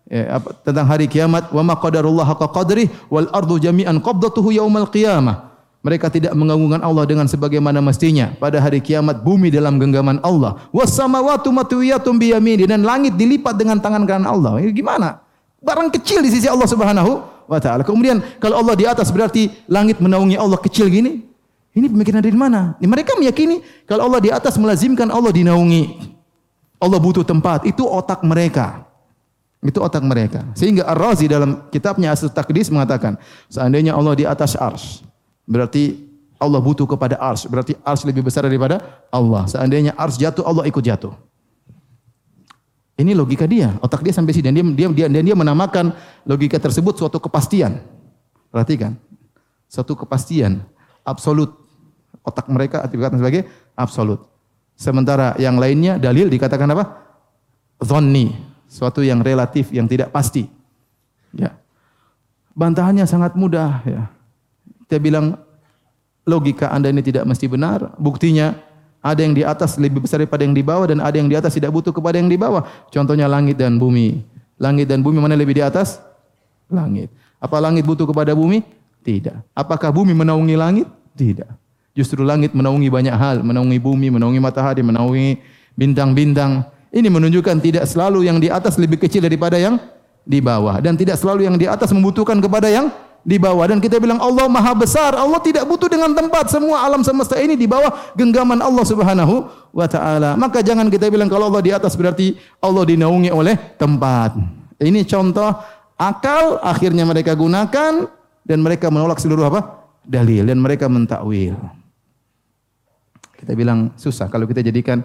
ya, tentang hari kiamat, wa ma qadarullah haqa qadrih wal ardu jami'an qabdatuhu yaumal qiyamah. Mereka tidak mengagungkan Allah dengan sebagaimana mestinya. Pada hari kiamat bumi dalam genggaman Allah. Wassamawatu matwiyatun biyamini dan langit dilipat dengan tangan kanan Allah. Ini gimana? Barang kecil di sisi Allah Subhanahu wa taala. Kemudian kalau Allah di atas berarti langit menaungi Allah kecil gini. Ini pemikiran dari mana? Mereka meyakini kalau Allah di atas melazimkan Allah dinaungi. Allah butuh tempat. Itu otak mereka. Itu otak mereka. Sehingga Ar-Razi dalam kitabnya Asal Takdis mengatakan, seandainya Allah di atas ars, Berarti Allah butuh kepada ars. Berarti ars lebih besar daripada Allah. Seandainya ars jatuh, Allah ikut jatuh. Ini logika dia. Otak dia sampai sini. Dan dia, dia, dia, dan dia menamakan logika tersebut suatu kepastian. Perhatikan. Suatu kepastian. Absolut. Otak mereka dikatakan sebagai absolut. Sementara yang lainnya dalil dikatakan apa? Zonni. Suatu yang relatif, yang tidak pasti. Ya. Bantahannya sangat mudah. Ya. Kita bilang logika Anda ini tidak mesti benar. Buktinya ada yang di atas lebih besar daripada yang di bawah dan ada yang di atas tidak butuh kepada yang di bawah. Contohnya langit dan bumi. Langit dan bumi mana lebih di atas? Langit. Apa langit butuh kepada bumi? Tidak. Apakah bumi menaungi langit? Tidak. Justru langit menaungi banyak hal, menaungi bumi, menaungi matahari, menaungi bintang-bintang. Ini menunjukkan tidak selalu yang di atas lebih kecil daripada yang di bawah dan tidak selalu yang di atas membutuhkan kepada yang di bawah dan kita bilang Allah Maha Besar. Allah tidak butuh dengan tempat. Semua alam semesta ini di bawah genggaman Allah Subhanahu wa taala. Maka jangan kita bilang kalau Allah di atas berarti Allah dinaungi oleh tempat. Ini contoh akal akhirnya mereka gunakan dan mereka menolak seluruh apa? dalil dan mereka mentakwil. Kita bilang susah. Kalau kita jadikan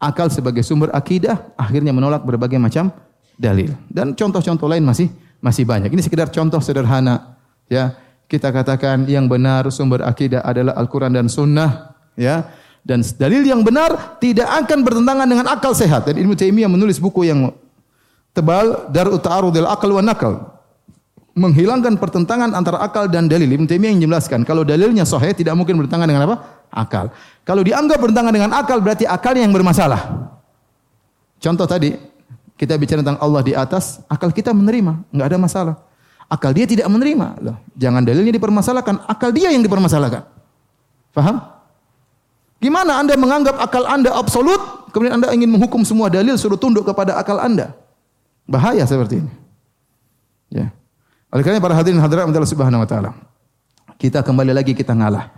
akal sebagai sumber akidah akhirnya menolak berbagai macam dalil. Dan contoh-contoh lain masih masih banyak. Ini sekedar contoh sederhana ya. Kita katakan yang benar sumber akidah adalah Al-Quran dan Sunnah ya. Dan dalil yang benar tidak akan bertentangan dengan akal sehat. Dan Ibnu Taimiyah menulis buku yang tebal Darul Ta'arudil Akal wa Nakal menghilangkan pertentangan antara akal dan dalil. Ibnu Taimiyah yang menjelaskan kalau dalilnya sahih tidak mungkin bertentangan dengan apa akal kalau dianggap bertentangan dengan akal berarti akalnya yang bermasalah contoh tadi kita bicara tentang Allah di atas akal kita menerima nggak ada masalah Akal dia tidak menerima. Loh, jangan dalilnya dipermasalahkan, akal dia yang dipermasalahkan. Faham? Gimana Anda menganggap akal Anda absolut, kemudian Anda ingin menghukum semua dalil suruh tunduk kepada akal Anda? Bahaya seperti ini. Ya. Oleh karena para hadirin hadirat Allah Subhanahu wa taala. Kita kembali lagi kita ngalah.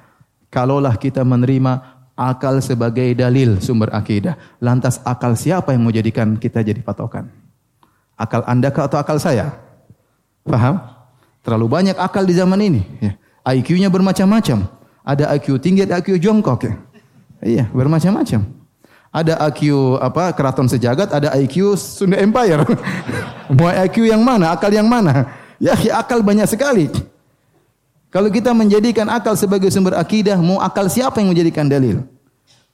Kalaulah kita menerima akal sebagai dalil sumber akidah, lantas akal siapa yang mau jadikan kita jadi patokan? Akal Anda atau akal saya? Paham? Terlalu banyak akal di zaman ini. Ya. IQ-nya bermacam-macam. Ada IQ tinggi, ada IQ jongkok. Ya. Iya, bermacam-macam. Ada IQ apa keraton sejagat, ada IQ Sunda Empire. Mau IQ yang mana? Akal yang mana? Ya, akal banyak sekali. Kalau kita menjadikan akal sebagai sumber akidah, mau akal siapa yang menjadikan dalil?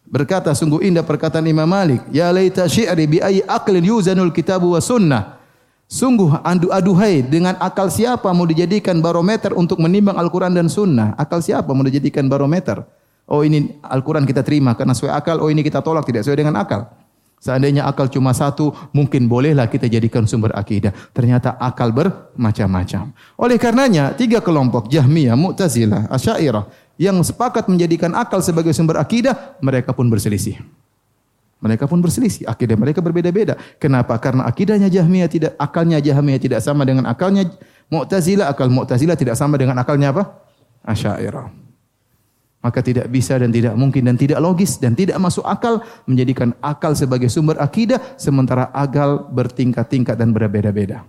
Berkata sungguh indah perkataan Imam Malik, ya laita syi'ri bi ayyi aqlin yuzanul kitabu wa sunnah. Sungguh adu aduhai dengan akal siapa mau dijadikan barometer untuk menimbang Al-Quran dan Sunnah? Akal siapa mau dijadikan barometer? Oh ini Al-Quran kita terima karena sesuai akal. Oh ini kita tolak tidak sesuai dengan akal. Seandainya akal cuma satu, mungkin bolehlah kita jadikan sumber akidah. Ternyata akal bermacam-macam. Oleh karenanya, tiga kelompok Jahmiyah, Mu'tazilah, Asyairah yang sepakat menjadikan akal sebagai sumber akidah, mereka pun berselisih. Mereka pun berselisih, akidah mereka berbeda-beda. Kenapa? Karena akidahnya Jahmiyah tidak akalnya Jahmiyah tidak sama dengan akalnya Mu'tazilah, akal Mu'tazilah tidak sama dengan akalnya apa? Asy'ariyah. Maka tidak bisa dan tidak mungkin dan tidak logis dan tidak masuk akal menjadikan akal sebagai sumber akidah sementara akal bertingkat-tingkat dan berbeda-beda.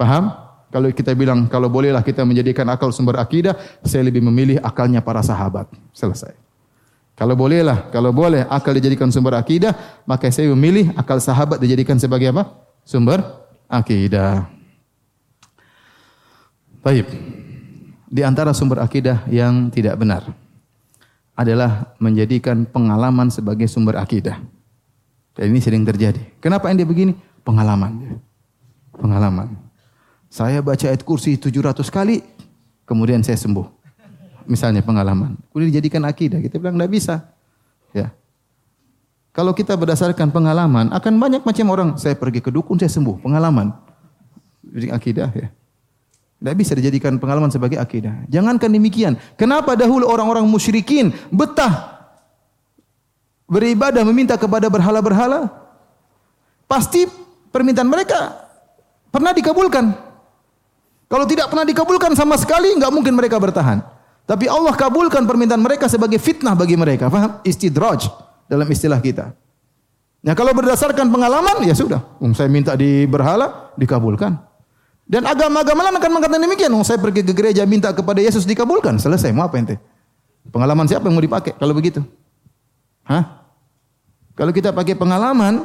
Paham? Kalau kita bilang kalau bolehlah kita menjadikan akal sumber akidah, saya lebih memilih akalnya para sahabat. Selesai. Kalau bolehlah, kalau boleh akal dijadikan sumber akidah, maka saya memilih akal sahabat dijadikan sebagai apa? Sumber akidah. Baik. Di antara sumber akidah yang tidak benar adalah menjadikan pengalaman sebagai sumber akidah. Dan ini sering terjadi. Kenapa ini begini? Pengalaman. Pengalaman. Saya baca ayat kursi 700 kali, kemudian saya sembuh misalnya pengalaman. Kemudian dijadikan akidah. Kita bilang tidak bisa. Ya. Kalau kita berdasarkan pengalaman, akan banyak macam orang. Saya pergi ke dukun, saya sembuh. Pengalaman. Jadi akidah ya. Tidak bisa dijadikan pengalaman sebagai akidah. Jangankan demikian. Kenapa dahulu orang-orang musyrikin betah beribadah meminta kepada berhala-berhala? Pasti permintaan mereka pernah dikabulkan. Kalau tidak pernah dikabulkan sama sekali, nggak mungkin mereka bertahan. Tapi Allah kabulkan permintaan mereka sebagai fitnah bagi mereka. Faham? Istidraj dalam istilah kita. Nah kalau berdasarkan pengalaman, ya sudah. Um, saya minta di berhala, dikabulkan. Dan agama-agama lain akan mengatakan demikian. Um, saya pergi ke gereja minta kepada Yesus dikabulkan. Selesai. Mau apa ente? Pengalaman siapa yang mau dipakai kalau begitu? Hah? Kalau kita pakai pengalaman,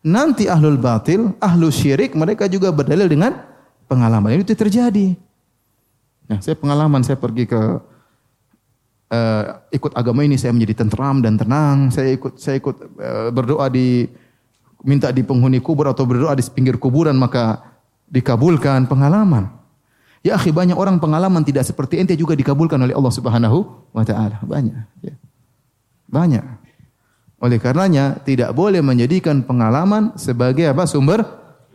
nanti ahlul batil, ahlul syirik, mereka juga berdalil dengan pengalaman. Itu terjadi. Ya, saya pengalaman saya pergi ke uh, ikut agama ini saya menjadi tenteram dan tenang. Saya ikut saya ikut uh, berdoa di minta di penghuni kubur atau berdoa di pinggir kuburan maka dikabulkan pengalaman. Ya akhi banyak orang pengalaman tidak seperti ente juga dikabulkan oleh Allah Subhanahu wa taala. Banyak ya. Banyak. Oleh karenanya tidak boleh menjadikan pengalaman sebagai apa sumber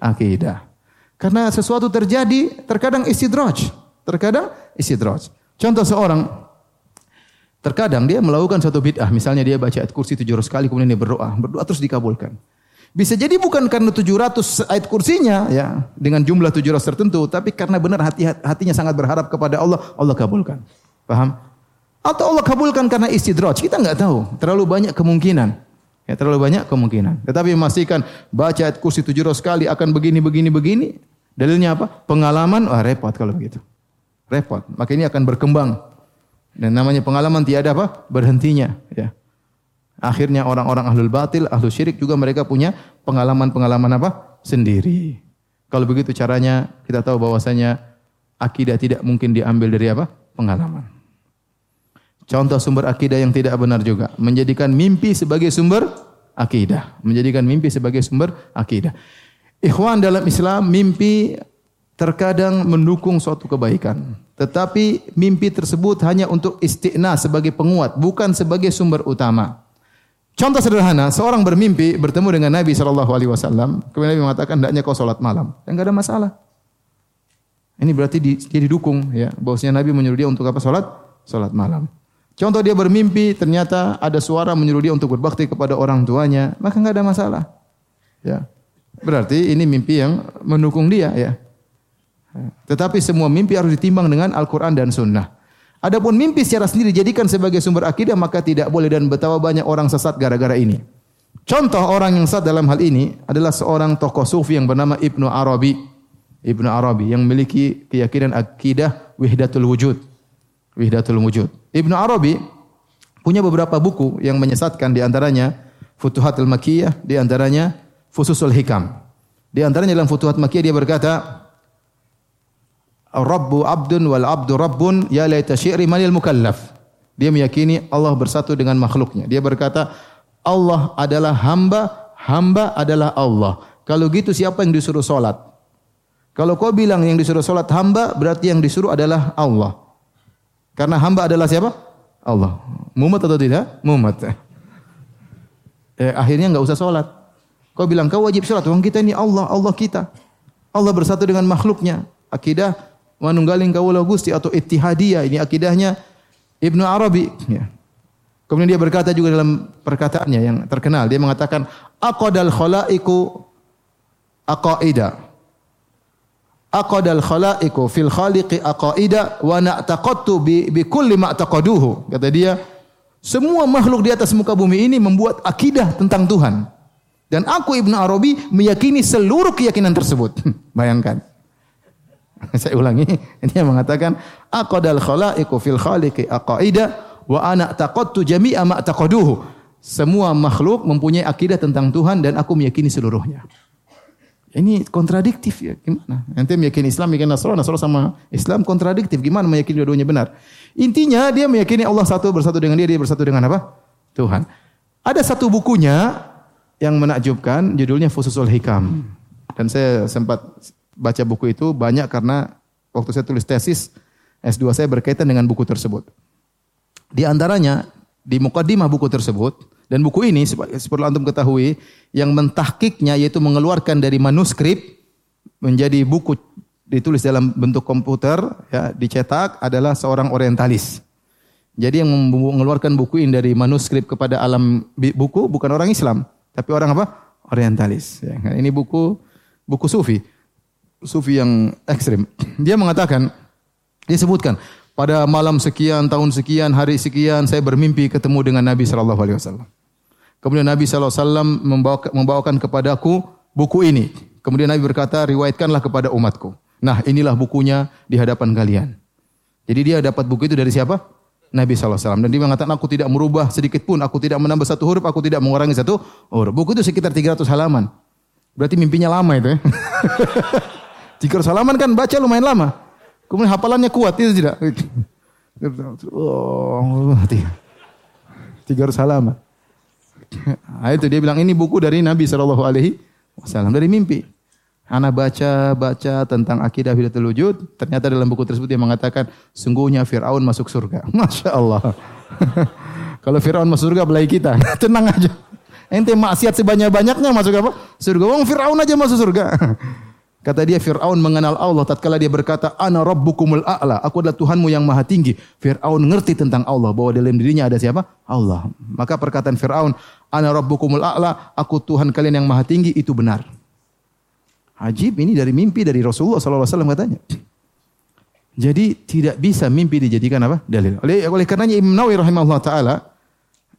akidah. Karena sesuatu terjadi terkadang istidraj. Terkadang istidraj. Contoh seorang terkadang dia melakukan satu bid'ah, misalnya dia baca ayat kursi 700 kali kemudian dia berdoa, berdoa terus dikabulkan. Bisa jadi bukan karena 700 ayat kursinya ya dengan jumlah 700 tertentu, tapi karena benar hati hatinya sangat berharap kepada Allah, Allah kabulkan. Paham? Atau Allah kabulkan karena istidraj. Kita nggak tahu. Terlalu banyak kemungkinan. Ya, terlalu banyak kemungkinan. Tetapi memastikan baca ayat kursi 700 kali akan begini begini begini. Dalilnya apa? Pengalaman, wah repot kalau begitu. Repot. Maka ini akan berkembang. Dan namanya pengalaman tiada apa? Berhentinya. Ya. Akhirnya orang-orang ahlul batil, ahlul syirik juga mereka punya pengalaman-pengalaman apa? Sendiri. Kalau begitu caranya kita tahu bahwasanya akidah tidak mungkin diambil dari apa? Pengalaman. Contoh sumber akidah yang tidak benar juga. Menjadikan mimpi sebagai sumber akidah. Menjadikan mimpi sebagai sumber akidah. Ikhwan dalam Islam, mimpi terkadang mendukung suatu kebaikan. Tetapi mimpi tersebut hanya untuk istiqna sebagai penguat, bukan sebagai sumber utama. Contoh sederhana, seorang bermimpi bertemu dengan Nabi Shallallahu Alaihi Wasallam, kemudian Nabi mengatakan, hendaknya kau sholat malam, dan nggak ada masalah. Ini berarti di, dia didukung, ya. Bahwasanya Nabi menyuruh dia untuk apa? Sholat, sholat malam. Contoh dia bermimpi, ternyata ada suara menyuruh dia untuk berbakti kepada orang tuanya, maka nggak ada masalah. Ya. Berarti ini mimpi yang mendukung dia, ya. Tetapi semua mimpi harus ditimbang dengan Al-Quran dan Sunnah. Adapun mimpi secara sendiri dijadikan sebagai sumber akidah maka tidak boleh dan betapa banyak orang sesat gara-gara ini. Contoh orang yang sesat dalam hal ini adalah seorang tokoh sufi yang bernama Ibnu Arabi. Ibnu Arabi yang memiliki keyakinan akidah wihdatul wujud. Wihdatul wujud. Ibnu Arabi punya beberapa buku yang menyesatkan di antaranya Futuhatul Makkiyah, di antaranya Fususul Hikam. Di antaranya dalam Futuhat Makkiyah dia berkata, Rabbu abdun wal abdu rabbun ya laita syi'ri manil mukallaf. Dia meyakini Allah bersatu dengan makhluknya. Dia berkata, Allah adalah hamba, hamba adalah Allah. Kalau gitu siapa yang disuruh solat? Kalau kau bilang yang disuruh solat hamba, berarti yang disuruh adalah Allah. Karena hamba adalah siapa? Allah. Mumat atau tidak? Mumat. Eh, akhirnya enggak usah solat. Kau bilang kau wajib solat. Wong kita ini Allah, Allah kita. Allah bersatu dengan makhluknya. Akidah manunggaling kawula Gusti atau ittihadiyah ini akidahnya Ibnu Arabi ya. Kemudian dia berkata juga dalam perkataannya yang terkenal, dia mengatakan aqadal khalaiqu aqaida. Aqadal khalaiqu fil khaliqi aqaida wa na'taqadtu bi, bi kulli ma taqaduhu. Kata dia, semua makhluk di atas muka bumi ini membuat akidah tentang Tuhan. Dan aku Ibnu Arabi meyakini seluruh keyakinan tersebut. Bayangkan. Saya ulangi, yang mengatakan aqadal khalaiqu fil khaliqi aqaida wa ana taqattu jami'a ma taqaduhu. Semua makhluk mempunyai akidah tentang Tuhan dan aku meyakini seluruhnya. Ini kontradiktif ya. Gimana? Nanti meyakini Islam, meyakini Nasrani, Nasrani sama Islam kontradiktif. Gimana meyakini dua-duanya benar? Intinya dia meyakini Allah satu bersatu dengan dia, dia bersatu dengan apa? Tuhan. Ada satu bukunya yang menakjubkan, judulnya Fususul Hikam. Dan saya sempat baca buku itu banyak karena waktu saya tulis tesis S2 saya berkaitan dengan buku tersebut. Di antaranya di mukaddimah buku tersebut dan buku ini seperti antum ketahui yang mentahkiknya yaitu mengeluarkan dari manuskrip menjadi buku ditulis dalam bentuk komputer ya dicetak adalah seorang orientalis. Jadi yang mengeluarkan buku ini dari manuskrip kepada alam buku bukan orang Islam, tapi orang apa? Orientalis. Ya, kan? ini buku buku sufi, sufi yang ekstrim. Dia mengatakan, dia sebutkan pada malam sekian, tahun sekian, hari sekian, saya bermimpi ketemu dengan Nabi Shallallahu Alaihi Wasallam. Kemudian Nabi Shallallahu Alaihi Wasallam membawakan kepadaku buku ini. Kemudian Nabi berkata, riwayatkanlah kepada umatku. Nah, inilah bukunya di hadapan kalian. Jadi dia dapat buku itu dari siapa? Nabi SAW. Dan dia mengatakan, aku tidak merubah sedikit pun. Aku tidak menambah satu huruf, aku tidak mengurangi satu huruf. Buku itu sekitar 300 halaman. Berarti mimpinya lama itu ya. 300 halaman kan baca lumayan lama. Kemudian hafalannya kuat itu tidak? Oh, tiga ratus halaman. Nah, itu dia bilang ini buku dari Nabi Shallallahu Alaihi Wasallam dari mimpi. Ana baca baca tentang akidah hidayatul wujud. Ternyata dalam buku tersebut dia mengatakan sungguhnya Fir'aun masuk surga. Masya Allah. Kalau Fir'aun masuk surga belai kita. Tenang aja. Ente maksiat sebanyak-banyaknya masuk apa? Surga. Wong Fir'aun aja masuk surga. Kata dia Fir'aun mengenal Allah tatkala dia berkata ana rabbukumul a'la, aku adalah Tuhanmu yang maha tinggi. Fir'aun ngerti tentang Allah bahwa dalam dirinya ada siapa? Allah. Maka perkataan Fir'aun ana rabbukumul a'la, aku Tuhan kalian yang maha tinggi itu benar. Ajib ini dari mimpi dari Rasulullah sallallahu alaihi wasallam katanya. Jadi tidak bisa mimpi dijadikan apa? dalil. Oleh oleh karenanya Imam Nawawi rahimahullah taala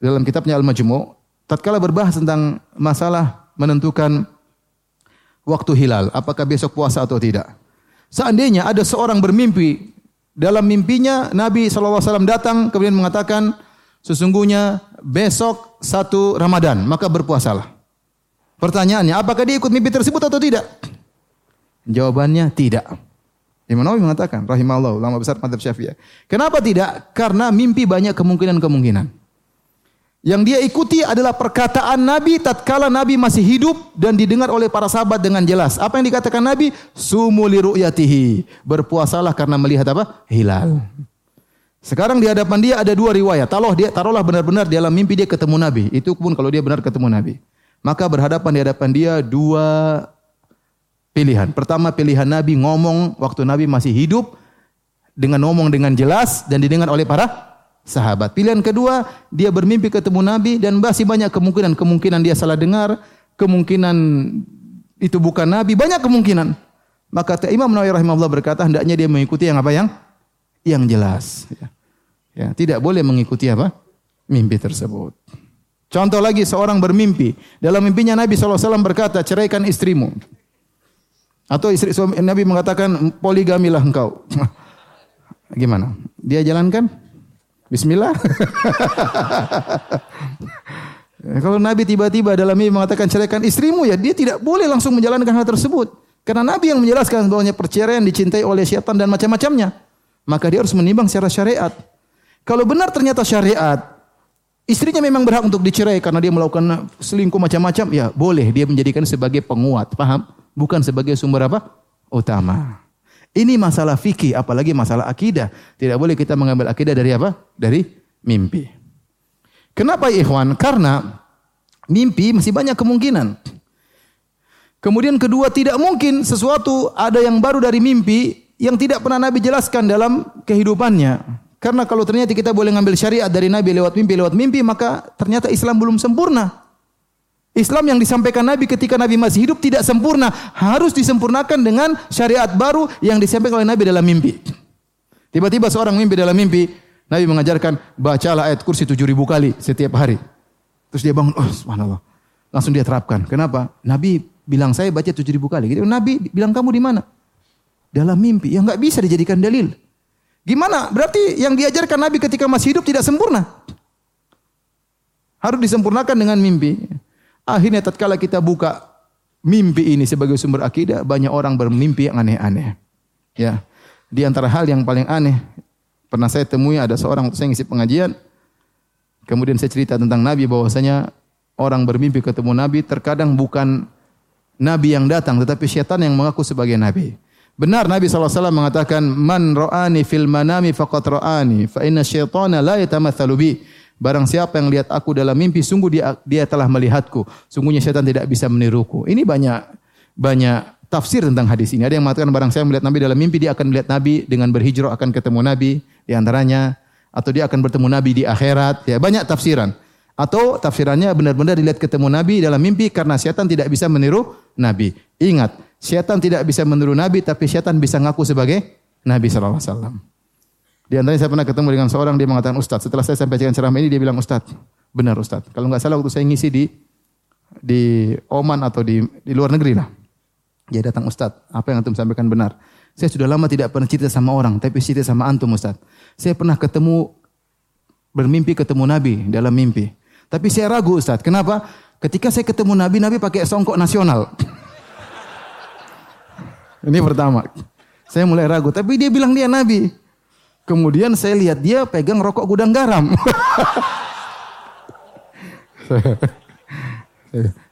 dalam kitabnya Al-Majmu' tatkala berbahas tentang masalah menentukan waktu hilal, apakah besok puasa atau tidak. Seandainya ada seorang bermimpi, dalam mimpinya Nabi SAW datang kemudian mengatakan, sesungguhnya besok satu Ramadan, maka berpuasalah. Pertanyaannya, apakah dia ikut mimpi tersebut atau tidak? Jawabannya tidak. Imam Nawawi mengatakan, rahimahullah, ulama besar madhab syafi'iyah. Kenapa tidak? Karena mimpi banyak kemungkinan-kemungkinan. Yang dia ikuti adalah perkataan Nabi tatkala Nabi masih hidup dan didengar oleh para sahabat dengan jelas. Apa yang dikatakan Nabi? Sumu li ru'yatihi. Berpuasalah karena melihat apa? Hilal. Sekarang di hadapan dia ada dua riwayat. Taruh dia taruhlah benar-benar dalam mimpi dia ketemu Nabi. Itu pun kalau dia benar ketemu Nabi. Maka berhadapan di hadapan dia dua pilihan. Pertama pilihan Nabi ngomong waktu Nabi masih hidup dengan ngomong dengan jelas dan didengar oleh para sahabat. Pilihan kedua, dia bermimpi ketemu Nabi dan masih banyak kemungkinan. Kemungkinan dia salah dengar, kemungkinan itu bukan Nabi, banyak kemungkinan. Maka Imam Nawawi rahimahullah berkata, hendaknya dia mengikuti yang apa yang yang jelas. Ya. ya, tidak boleh mengikuti apa mimpi tersebut. Contoh lagi seorang bermimpi. Dalam mimpinya Nabi SAW berkata, ceraikan istrimu. Atau istri suami, Nabi mengatakan, poligamilah engkau. Gimana? Dia jalankan? Bismillah. Kalau Nabi tiba-tiba dalam ini mengatakan ceraikan istrimu ya dia tidak boleh langsung menjalankan hal tersebut. Karena Nabi yang menjelaskan bahwa perceraian dicintai oleh syaitan dan macam-macamnya. Maka dia harus menimbang secara syariat. Kalau benar ternyata syariat, istrinya memang berhak untuk dicerai karena dia melakukan selingkuh macam-macam, ya boleh dia menjadikan sebagai penguat, paham? Bukan sebagai sumber apa? Utama. Ini masalah fikih, apalagi masalah akidah. Tidak boleh kita mengambil akidah dari apa? Dari mimpi. Kenapa ikhwan? Karena mimpi masih banyak kemungkinan. Kemudian kedua, tidak mungkin sesuatu ada yang baru dari mimpi yang tidak pernah Nabi jelaskan dalam kehidupannya. Karena kalau ternyata kita boleh ngambil syariat dari Nabi lewat mimpi lewat mimpi, maka ternyata Islam belum sempurna. Islam yang disampaikan Nabi ketika Nabi masih hidup tidak sempurna, harus disempurnakan dengan syariat baru yang disampaikan oleh Nabi dalam mimpi. Tiba-tiba seorang mimpi dalam mimpi, Nabi mengajarkan bacalah ayat kursi tujuh ribu kali setiap hari. Terus dia bangun, oh subhanallah. Langsung dia terapkan. Kenapa? Nabi bilang saya baca tujuh ribu kali. Gitu. Nabi bilang kamu di mana? Dalam mimpi. Ya nggak bisa dijadikan dalil. Gimana? Berarti yang diajarkan Nabi ketika masih hidup tidak sempurna. Harus disempurnakan dengan mimpi. Akhirnya tatkala kita buka mimpi ini sebagai sumber akidah, banyak orang bermimpi yang aneh-aneh. Ya. Di antara hal yang paling aneh, pernah saya temui ada seorang saya ngisi pengajian, kemudian saya cerita tentang Nabi bahwasanya orang bermimpi ketemu Nabi terkadang bukan Nabi yang datang, tetapi syaitan yang mengaku sebagai Nabi. Benar Nabi SAW mengatakan, Man ro'ani fil manami faqat ro'ani, fa inna syaitana la yatamathalu bi. Barang siapa yang lihat aku dalam mimpi, sungguh dia, dia telah melihatku. Sungguhnya syaitan tidak bisa meniruku. Ini banyak banyak tafsir tentang hadis ini. Ada yang mengatakan barang saya melihat Nabi dalam mimpi, dia akan melihat Nabi dengan berhijrah akan ketemu Nabi di antaranya. Atau dia akan bertemu Nabi di akhirat. Ya, banyak tafsiran. Atau tafsirannya benar-benar dilihat ketemu Nabi dalam mimpi karena syaitan tidak bisa meniru Nabi. Ingat, Syaitan tidak bisa meniru Nabi, tapi syaitan bisa ngaku sebagai Nabi SAW. Di antaranya saya pernah ketemu dengan seorang, dia mengatakan, Ustaz, setelah saya sampaikan ceramah ini, dia bilang, Ustaz, benar Ustaz. Kalau nggak salah waktu saya ngisi di di Oman atau di, di luar negeri lah. Dia datang, Ustaz, apa yang antum sampaikan benar. Saya sudah lama tidak pernah cerita sama orang, tapi cerita sama antum Ustaz. Saya pernah ketemu, bermimpi ketemu Nabi dalam mimpi. Tapi saya ragu Ustaz, kenapa? Ketika saya ketemu Nabi, Nabi pakai songkok nasional. Ini pertama. Saya mulai ragu, tapi dia bilang dia nabi. Kemudian saya lihat dia pegang rokok gudang garam.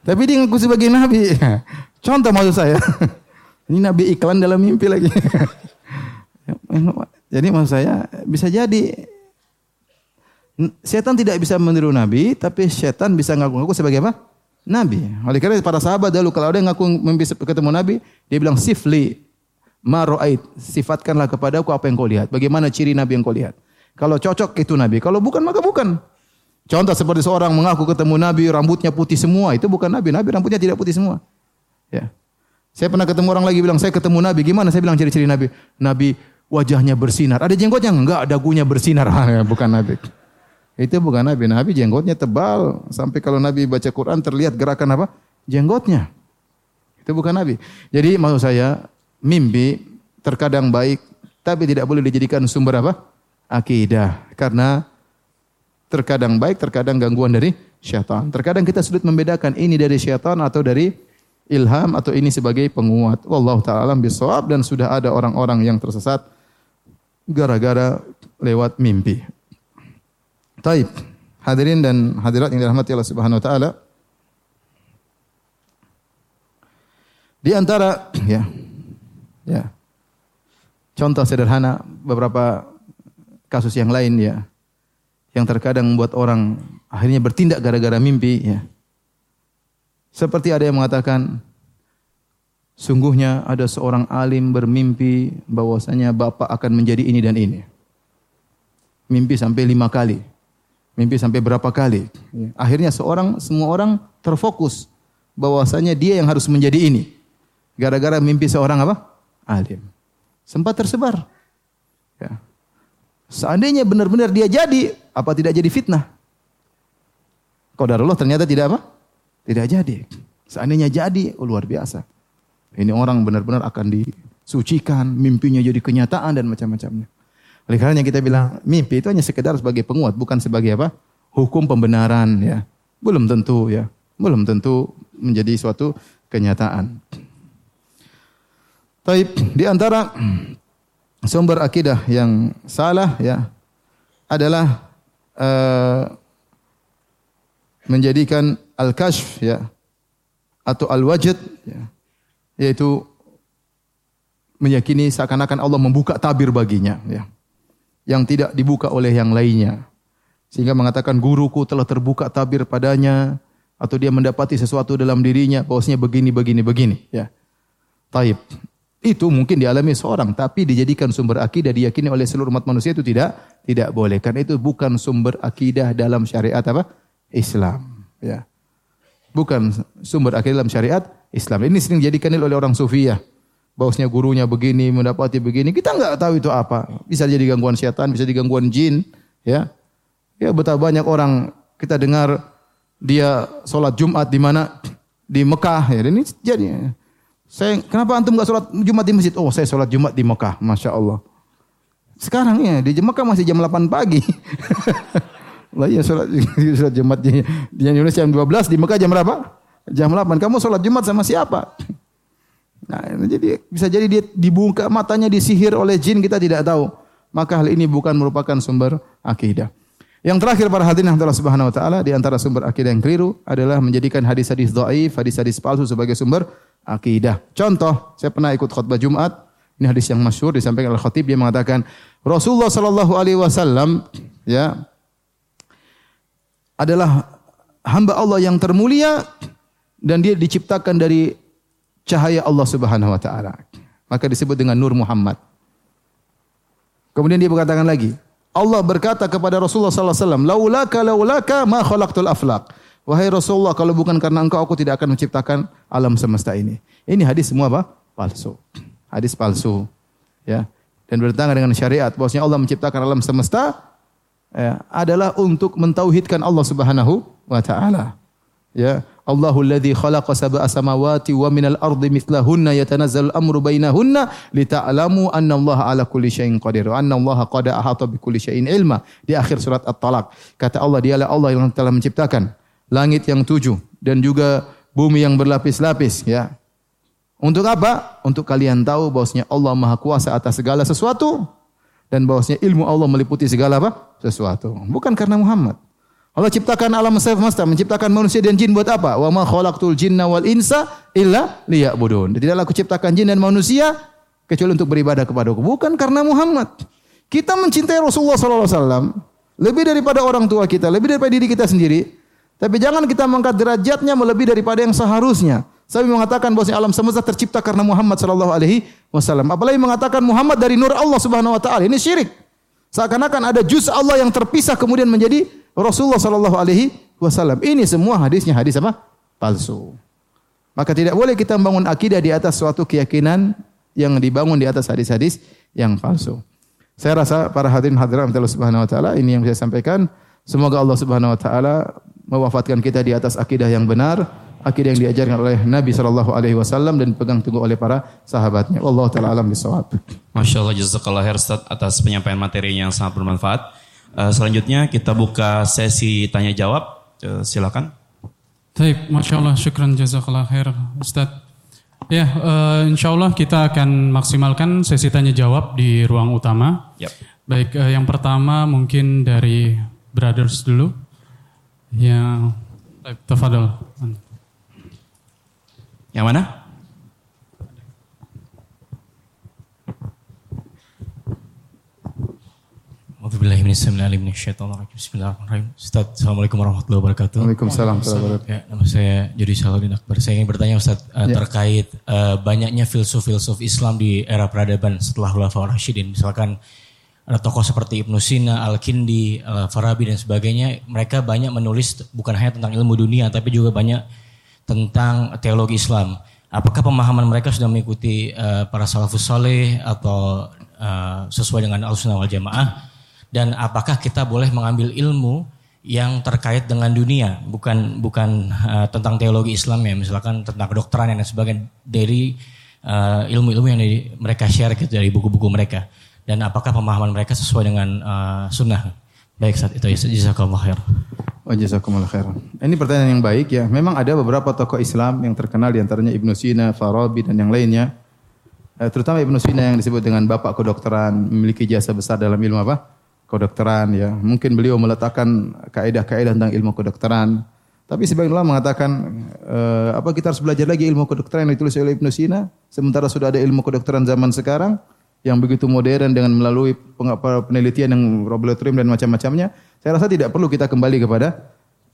tapi dia ngaku sebagai nabi. Contoh maksud saya. Ini nabi iklan dalam mimpi lagi. jadi maksud saya bisa jadi setan tidak bisa meniru nabi, tapi setan bisa ngaku-ngaku sebagai apa? Nabi. Oleh karena para sahabat dulu kalau ada yang ngaku mimpi ketemu Nabi, dia bilang sifli ma ra'ait, sifatkanlah kepadaku apa yang kau lihat. Bagaimana ciri Nabi yang kau lihat? Kalau cocok itu Nabi, kalau bukan maka bukan. Contoh seperti seorang mengaku ketemu Nabi, rambutnya putih semua, itu bukan Nabi. Nabi rambutnya tidak putih semua. Ya. Saya pernah ketemu orang lagi bilang, saya ketemu Nabi. Gimana? Saya bilang ciri-ciri Nabi. Nabi wajahnya bersinar. Ada jenggotnya? Enggak, dagunya bersinar. bukan Nabi. Itu bukan Nabi. Nabi jenggotnya tebal. Sampai kalau Nabi baca Quran terlihat gerakan apa? Jenggotnya. Itu bukan Nabi. Jadi maksud saya, mimpi terkadang baik, tapi tidak boleh dijadikan sumber apa? Akidah. Karena terkadang baik, terkadang gangguan dari syaitan. Terkadang kita sulit membedakan ini dari syaitan atau dari ilham atau ini sebagai penguat. Wallahu taala bisawab dan sudah ada orang-orang yang tersesat gara-gara lewat mimpi. Taib. Hadirin dan hadirat yang dirahmati Allah Subhanahu wa taala. Di antara ya ya contoh sederhana beberapa kasus yang lain ya yang terkadang membuat orang akhirnya bertindak gara-gara mimpi ya. Seperti ada yang mengatakan sungguhnya ada seorang alim bermimpi bahwasanya bapak akan menjadi ini dan ini. Mimpi sampai lima kali. Mimpi sampai berapa kali. Ya. Akhirnya seorang, semua orang terfokus bahwasanya dia yang harus menjadi ini. Gara-gara mimpi seorang apa? Alim. Sempat tersebar. Ya. Seandainya benar-benar dia jadi, apa tidak jadi fitnah? Qadarullah ternyata tidak apa? Tidak jadi. Seandainya jadi, oh luar biasa. Ini orang benar-benar akan disucikan, mimpinya jadi kenyataan dan macam-macamnya. Oleh karena kita bilang mimpi itu hanya sekedar sebagai penguat, bukan sebagai apa? Hukum pembenaran ya. Belum tentu ya. Belum tentu menjadi suatu kenyataan. Taib di antara sumber akidah yang salah ya adalah uh, menjadikan al-kashf ya atau al-wajid ya yaitu meyakini seakan-akan Allah membuka tabir baginya ya yang tidak dibuka oleh yang lainnya. Sehingga mengatakan guruku telah terbuka tabir padanya atau dia mendapati sesuatu dalam dirinya bahwasanya begini begini begini ya. Taib. Itu mungkin dialami seorang tapi dijadikan sumber akidah diyakini oleh seluruh umat manusia itu tidak tidak boleh. Karena itu bukan sumber akidah dalam syariat apa? Islam. Ya. Bukan sumber akidah dalam syariat Islam. Ini sering dijadikan oleh orang sufi ya. Bahwasanya gurunya begini, mendapati begini. Kita nggak tahu itu apa. Bisa jadi gangguan setan, bisa jadi gangguan jin. Ya, ya betapa banyak orang kita dengar dia sholat Jumat di mana di Mekah. Ya, ini jadi. Saya kenapa antum nggak sholat Jumat di masjid? Oh, saya sholat Jumat di Mekah, masya Allah. Sekarang ya di Mekah masih jam 8 pagi. Lah ya sholat, sholat Jumat di, di Indonesia jam 12, di Mekah jam berapa? Jam 8. Kamu sholat Jumat sama siapa? Nah, jadi bisa jadi dia dibuka matanya disihir oleh jin kita tidak tahu. Maka hal ini bukan merupakan sumber akidah. Yang terakhir para hadirin yang Allah Subhanahu wa taala di antara sumber akidah yang keliru adalah menjadikan hadis-hadis dhaif, hadis-hadis palsu sebagai sumber akidah. Contoh, saya pernah ikut khutbah Jumat, ini hadis yang masyhur disampaikan oleh khatib dia mengatakan Rasulullah sallallahu alaihi wasallam ya adalah hamba Allah yang termulia dan dia diciptakan dari cahaya Allah Subhanahu wa taala. Maka disebut dengan Nur Muhammad. Kemudian dia berkatakan lagi, Allah berkata kepada Rasulullah sallallahu alaihi wasallam, "Laulaka laulaka ma khalaqtul aflaq." Wahai Rasulullah, kalau bukan karena engkau aku tidak akan menciptakan alam semesta ini. Ini hadis semua apa? Palsu. Hadis palsu. Ya. Dan bertentangan dengan syariat bahwasanya Allah menciptakan alam semesta ya, adalah untuk mentauhidkan Allah Subhanahu wa taala. Ya, Allahu alladhi khalaqa sab'a samawati wa minal ardi mithlahunna yatanazzalu al-amru bainahunna lita'lamu anna Allah ala kulli syai'in qadir wa anna Allah qad ahata bi kulli syai'in ilma. Di akhir surat At-Talaq kata Allah dialah Allah yang telah menciptakan langit yang tujuh dan juga bumi yang berlapis-lapis ya. Untuk apa? Untuk kalian tahu bahwasanya Allah Maha Kuasa atas segala sesuatu dan bahwasanya ilmu Allah meliputi segala apa? sesuatu. Bukan karena Muhammad. Allah ciptakan alam semesta, menciptakan manusia dan jin buat apa? Wa ma khalaqtul jinna wal insa illa liya'budun. Tidaklah aku ciptakan jin dan manusia kecuali untuk beribadah kepada aku. Bukan karena Muhammad. Kita mencintai Rasulullah sallallahu alaihi wasallam lebih daripada orang tua kita, lebih daripada diri kita sendiri. Tapi jangan kita mengangkat derajatnya melebihi daripada yang seharusnya. Saya mengatakan bahwa alam semesta tercipta karena Muhammad sallallahu alaihi wasallam. Apalagi mengatakan Muhammad dari nur Allah Subhanahu wa taala. Ini syirik. Seakan-akan ada juz Allah yang terpisah kemudian menjadi Rasulullah Shallallahu Alaihi Wasallam. Ini semua hadisnya hadis apa? Palsu. Maka tidak boleh kita membangun akidah di atas suatu keyakinan yang dibangun di atas hadis-hadis yang palsu. Saya rasa para hadirin hadirat Allah Subhanahu wa taala ini yang saya sampaikan. Semoga Allah Subhanahu wa taala mewafatkan kita di atas akidah yang benar, akidah yang diajarkan oleh Nabi sallallahu alaihi wasallam dan dipegang teguh oleh para sahabatnya. Wallahu taala alam bisawab. Masya Allah jazakallah khair Ustaz atas penyampaian materinya yang sangat bermanfaat. Uh, selanjutnya kita buka sesi tanya jawab. Uh, silakan. Baik, Masya Allah, syukran jazakallah khair Ustaz. Ya, uh, insya Allah kita akan maksimalkan sesi tanya jawab di ruang utama. Yep. Baik, uh, yang pertama mungkin dari Brothers dulu. Ya, tafadol. Yang mana? Bismillahirrahmanirrahim. Ustaz, Assalamualaikum warahmatullahi wabarakatuh. Waalaikumsalam warahmatullahi Ya, nama saya Jody Salahuddin Akbar. Saya ingin bertanya Ustaz uh, Ya. terkait uh, banyaknya filsuf-filsuf Islam di era peradaban setelah Khulafaur Rasyidin. Misalkan ada tokoh seperti Ibnu Sina, Al-Kindi, Al-Farabi dan sebagainya. Mereka banyak menulis bukan hanya tentang ilmu dunia tapi juga banyak tentang teologi Islam. Apakah pemahaman mereka sudah mengikuti uh, para salafus soleh atau uh, sesuai dengan al-sunnah wal jamaah? Dan apakah kita boleh mengambil ilmu yang terkait dengan dunia, bukan bukan uh, tentang teologi Islam ya, misalkan tentang kedokteran dan sebagainya dari uh, ilmu-ilmu yang di- mereka share gitu dari buku-buku mereka. Dan apakah pemahaman mereka sesuai dengan uh, sunnah? Baik, saat itu jazakallah khair. Wa jazakumullah khairan. Ini pertanyaan yang baik ya. Memang ada beberapa tokoh Islam yang terkenal di antaranya Ibnu Sina, Farabi dan yang lainnya. Eh, terutama Ibnu Sina yang disebut dengan bapak kedokteran, memiliki jasa besar dalam ilmu apa? Kedokteran ya. Mungkin beliau meletakkan kaidah-kaidah tentang ilmu kedokteran. Tapi sebagian ulama mengatakan eh, apa kita harus belajar lagi ilmu kedokteran yang ditulis oleh Ibnu Sina sementara sudah ada ilmu kedokteran zaman sekarang yang begitu modern dengan melalui penelitian yang laboratorium dan macam-macamnya. Saya rasa tidak perlu kita kembali kepada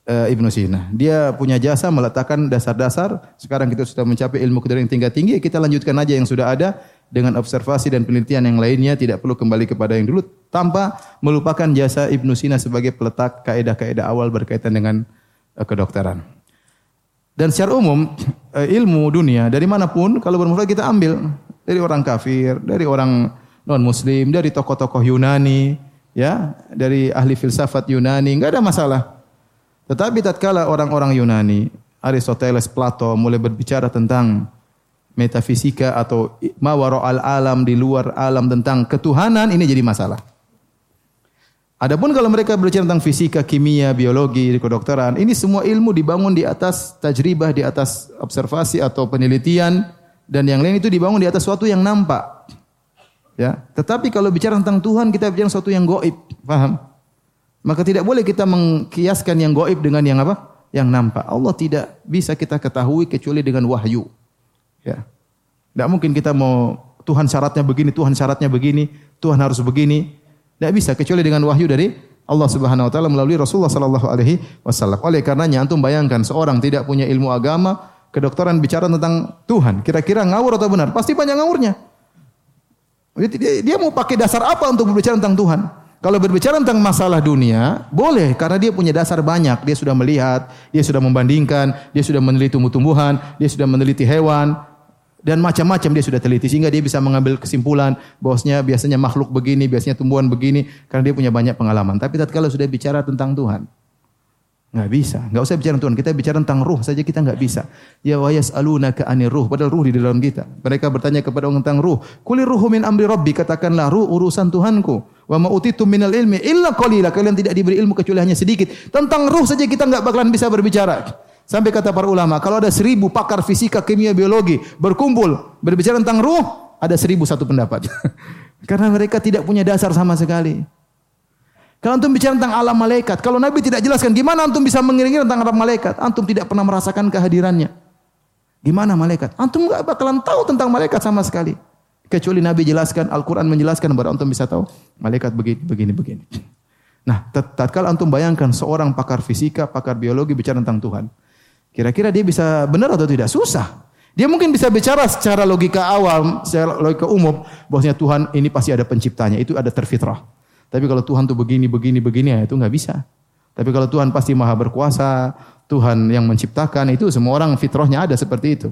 eh, Ibnu Sina. Dia punya jasa meletakkan dasar-dasar. Sekarang kita sudah mencapai ilmu kedokteran yang tinggi tinggi, kita lanjutkan aja yang sudah ada dengan observasi dan penelitian yang lainnya tidak perlu kembali kepada yang dulu tanpa melupakan jasa Ibnu Sina sebagai peletak kaidah-kaidah awal berkaitan dengan uh, kedokteran. Dan secara umum uh, ilmu dunia dari mana pun kalau bermula kita ambil dari orang kafir, dari orang non muslim, dari tokoh-tokoh Yunani, ya, dari ahli filsafat Yunani, enggak ada masalah. Tetapi tatkala orang-orang Yunani, Aristoteles, Plato mulai berbicara tentang metafisika atau mawaro al alam di luar alam tentang ketuhanan ini jadi masalah. Adapun kalau mereka berbicara tentang fisika, kimia, biologi, kedokteran, ini semua ilmu dibangun di atas tajribah, di atas observasi atau penelitian dan yang lain itu dibangun di atas suatu yang nampak. Ya, tetapi kalau bicara tentang Tuhan kita bicara sesuatu yang goib, paham? Maka tidak boleh kita mengkiaskan yang goib dengan yang apa? Yang nampak. Allah tidak bisa kita ketahui kecuali dengan wahyu. Ya. Tidak mungkin kita mau Tuhan syaratnya begini, Tuhan syaratnya begini, Tuhan harus begini. Tidak bisa kecuali dengan wahyu dari Allah Subhanahu wa taala melalui Rasulullah sallallahu alaihi wasallam. Oleh karenanya antum bayangkan seorang tidak punya ilmu agama, kedokteran bicara tentang Tuhan, kira-kira ngawur atau benar? Pasti banyak ngawurnya. Dia, dia mau pakai dasar apa untuk berbicara tentang Tuhan? Kalau berbicara tentang masalah dunia, boleh karena dia punya dasar banyak. Dia sudah melihat, dia sudah membandingkan, dia sudah meneliti tumbuh-tumbuhan, dia sudah meneliti hewan, dan macam-macam dia sudah teliti sehingga dia bisa mengambil kesimpulan bahwasanya biasanya makhluk begini, biasanya tumbuhan begini karena dia punya banyak pengalaman. Tapi tatkala sudah bicara tentang Tuhan, nggak bisa. Nggak usah bicara Tuhan. Kita bicara tentang ruh saja kita nggak bisa. Ya wa yas'alunaka anir ruh. Padahal ruh di dalam kita. Mereka bertanya kepada orang tentang ruh. Kulir ruhu min amri rabbi. Katakanlah ruh urusan Tuhanku. Wa ma utitu minal ilmi illa qalila. Kalian tidak diberi ilmu kecuali hanya sedikit. Tentang ruh saja kita nggak bakalan bisa berbicara. Sampai kata para ulama, kalau ada seribu pakar fisika, kimia, biologi berkumpul berbicara tentang ruh, ada seribu satu pendapat. Karena mereka tidak punya dasar sama sekali. Kalau antum bicara tentang alam malaikat, kalau Nabi tidak jelaskan gimana antum bisa mengiringi tentang alam malaikat, antum tidak pernah merasakan kehadirannya. Gimana malaikat? Antum nggak bakalan tahu tentang malaikat sama sekali. Kecuali Nabi jelaskan, Al-Quran menjelaskan, baru antum bisa tahu malaikat begini, begini, begini. Nah, tatkala antum bayangkan seorang pakar fisika, pakar biologi bicara tentang Tuhan. Kira-kira dia bisa benar atau tidak? Susah. Dia mungkin bisa bicara secara logika awal, secara logika umum, bahwasanya Tuhan ini pasti ada penciptanya, itu ada terfitrah. Tapi kalau Tuhan tuh begini, begini, begini, ya itu nggak bisa. Tapi kalau Tuhan pasti maha berkuasa, Tuhan yang menciptakan itu semua orang fitrahnya ada seperti itu.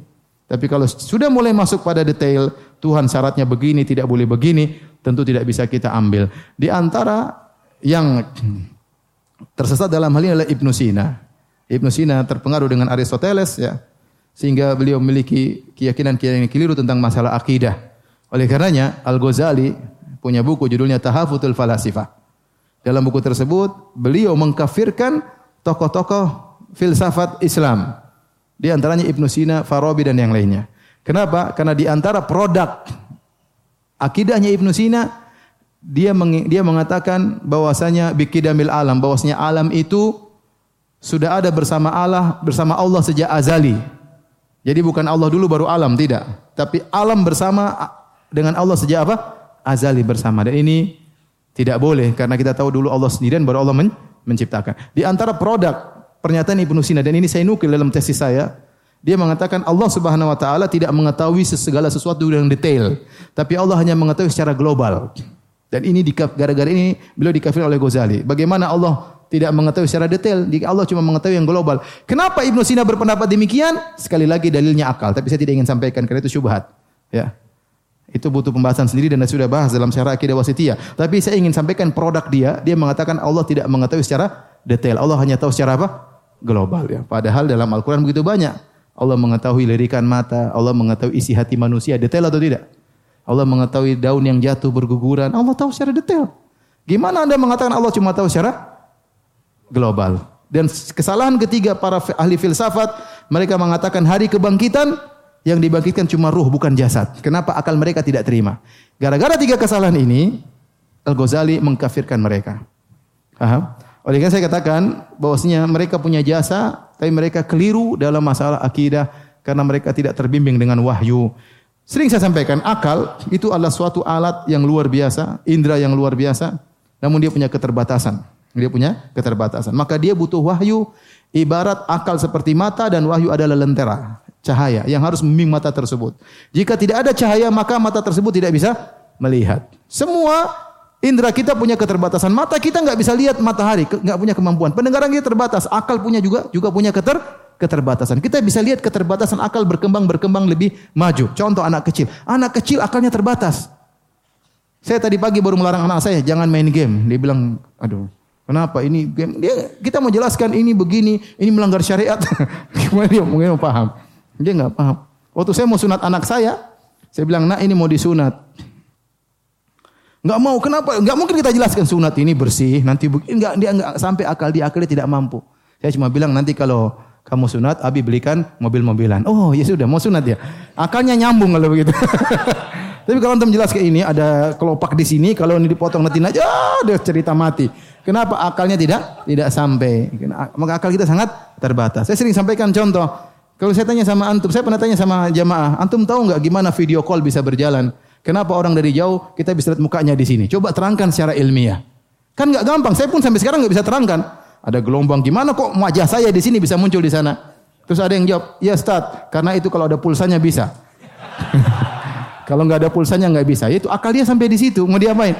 Tapi kalau sudah mulai masuk pada detail, Tuhan syaratnya begini, tidak boleh begini, tentu tidak bisa kita ambil. Di antara yang tersesat dalam hal ini adalah Ibnu Sina. Ibnu Sina terpengaruh dengan Aristoteles ya sehingga beliau memiliki keyakinan-keyakinan keliru tentang masalah akidah. Oleh karenanya Al-Ghazali punya buku judulnya Tahafutul Falasifah. Dalam buku tersebut beliau mengkafirkan tokoh-tokoh filsafat Islam. Di antaranya Ibnu Sina, Farabi dan yang lainnya. Kenapa? Karena di antara produk akidahnya Ibnu Sina dia dia mengatakan bahwasanya bikidamil alam, bahwasanya alam itu sudah ada bersama Allah, bersama Allah sejak azali. Jadi bukan Allah dulu baru alam, tidak. Tapi alam bersama dengan Allah sejak apa? Azali bersama. Dan ini tidak boleh karena kita tahu dulu Allah sendirian baru Allah men menciptakan. Di antara produk pernyataan Ibnu Sina dan ini saya nukil dalam tesis saya, dia mengatakan Allah Subhanahu wa taala tidak mengetahui segala sesuatu yang detail, tapi Allah hanya mengetahui secara global. Dan ini gara-gara ini beliau dikafir oleh Ghazali. Bagaimana Allah tidak mengetahui secara detail. Allah cuma mengetahui yang global. Kenapa Ibnu Sina berpendapat demikian? Sekali lagi dalilnya akal, tapi saya tidak ingin sampaikan karena itu syubhat. Ya. Itu butuh pembahasan sendiri dan sudah bahas dalam syarah akidah wasitiyah. Tapi saya ingin sampaikan produk dia, dia mengatakan Allah tidak mengetahui secara detail. Allah hanya tahu secara apa? Global ya. Padahal dalam Al-Qur'an begitu banyak. Allah mengetahui lirikan mata, Allah mengetahui isi hati manusia, detail atau tidak? Allah mengetahui daun yang jatuh berguguran, Allah tahu secara detail. Gimana Anda mengatakan Allah cuma tahu secara global. Dan kesalahan ketiga para ahli filsafat, mereka mengatakan hari kebangkitan yang dibangkitkan cuma ruh bukan jasad. Kenapa akal mereka tidak terima? Gara-gara tiga kesalahan ini, Al-Ghazali mengkafirkan mereka. Paham? Oleh karena saya katakan bahwasanya mereka punya jasa, tapi mereka keliru dalam masalah akidah karena mereka tidak terbimbing dengan wahyu. Sering saya sampaikan, akal itu adalah suatu alat yang luar biasa, indera yang luar biasa, namun dia punya keterbatasan. Dia punya keterbatasan. Maka dia butuh wahyu ibarat akal seperti mata dan wahyu adalah lentera. Cahaya yang harus membimbing mata tersebut. Jika tidak ada cahaya maka mata tersebut tidak bisa melihat. Semua indera kita punya keterbatasan. Mata kita nggak bisa lihat matahari, nggak punya kemampuan. Pendengaran kita terbatas, akal punya juga juga punya keter keterbatasan. Kita bisa lihat keterbatasan akal berkembang berkembang lebih maju. Contoh anak kecil. Anak kecil akalnya terbatas. Saya tadi pagi baru melarang anak saya jangan main game. Dia bilang, aduh, kenapa ini game? Dia kita mau jelaskan ini begini, ini melanggar syariat. Gimana dia mungkin mau paham? Dia nggak paham. Waktu saya mau sunat anak saya, saya bilang, nak ini mau disunat. Nggak mau, kenapa? Nggak mungkin kita jelaskan sunat ini bersih, nanti begini. Nggak, dia nggak sampai akal dia akal dia tidak mampu. Saya cuma bilang nanti kalau kamu sunat, Abi belikan mobil-mobilan. Oh ya sudah, mau sunat ya. Akalnya nyambung kalau begitu. Tapi kalau antum jelas ke ini ada kelopak di sini, kalau ini dipotong nanti aja, dia cerita mati. Kenapa akalnya tidak tidak sampai? Maka akal kita sangat terbatas. Saya sering sampaikan contoh. Kalau saya tanya sama antum, saya pernah tanya sama jamaah, antum tahu nggak gimana video call bisa berjalan? Kenapa orang dari jauh kita bisa lihat mukanya di sini? Coba terangkan secara ilmiah. Kan nggak gampang. Saya pun sampai sekarang nggak bisa terangkan. Ada gelombang gimana kok wajah saya di sini bisa muncul di sana? Terus ada yang jawab, ya Ustaz, karena itu kalau ada pulsanya bisa. Kalau nggak ada pulsanya nggak bisa. Itu akal dia sampai di situ. Mau diapain?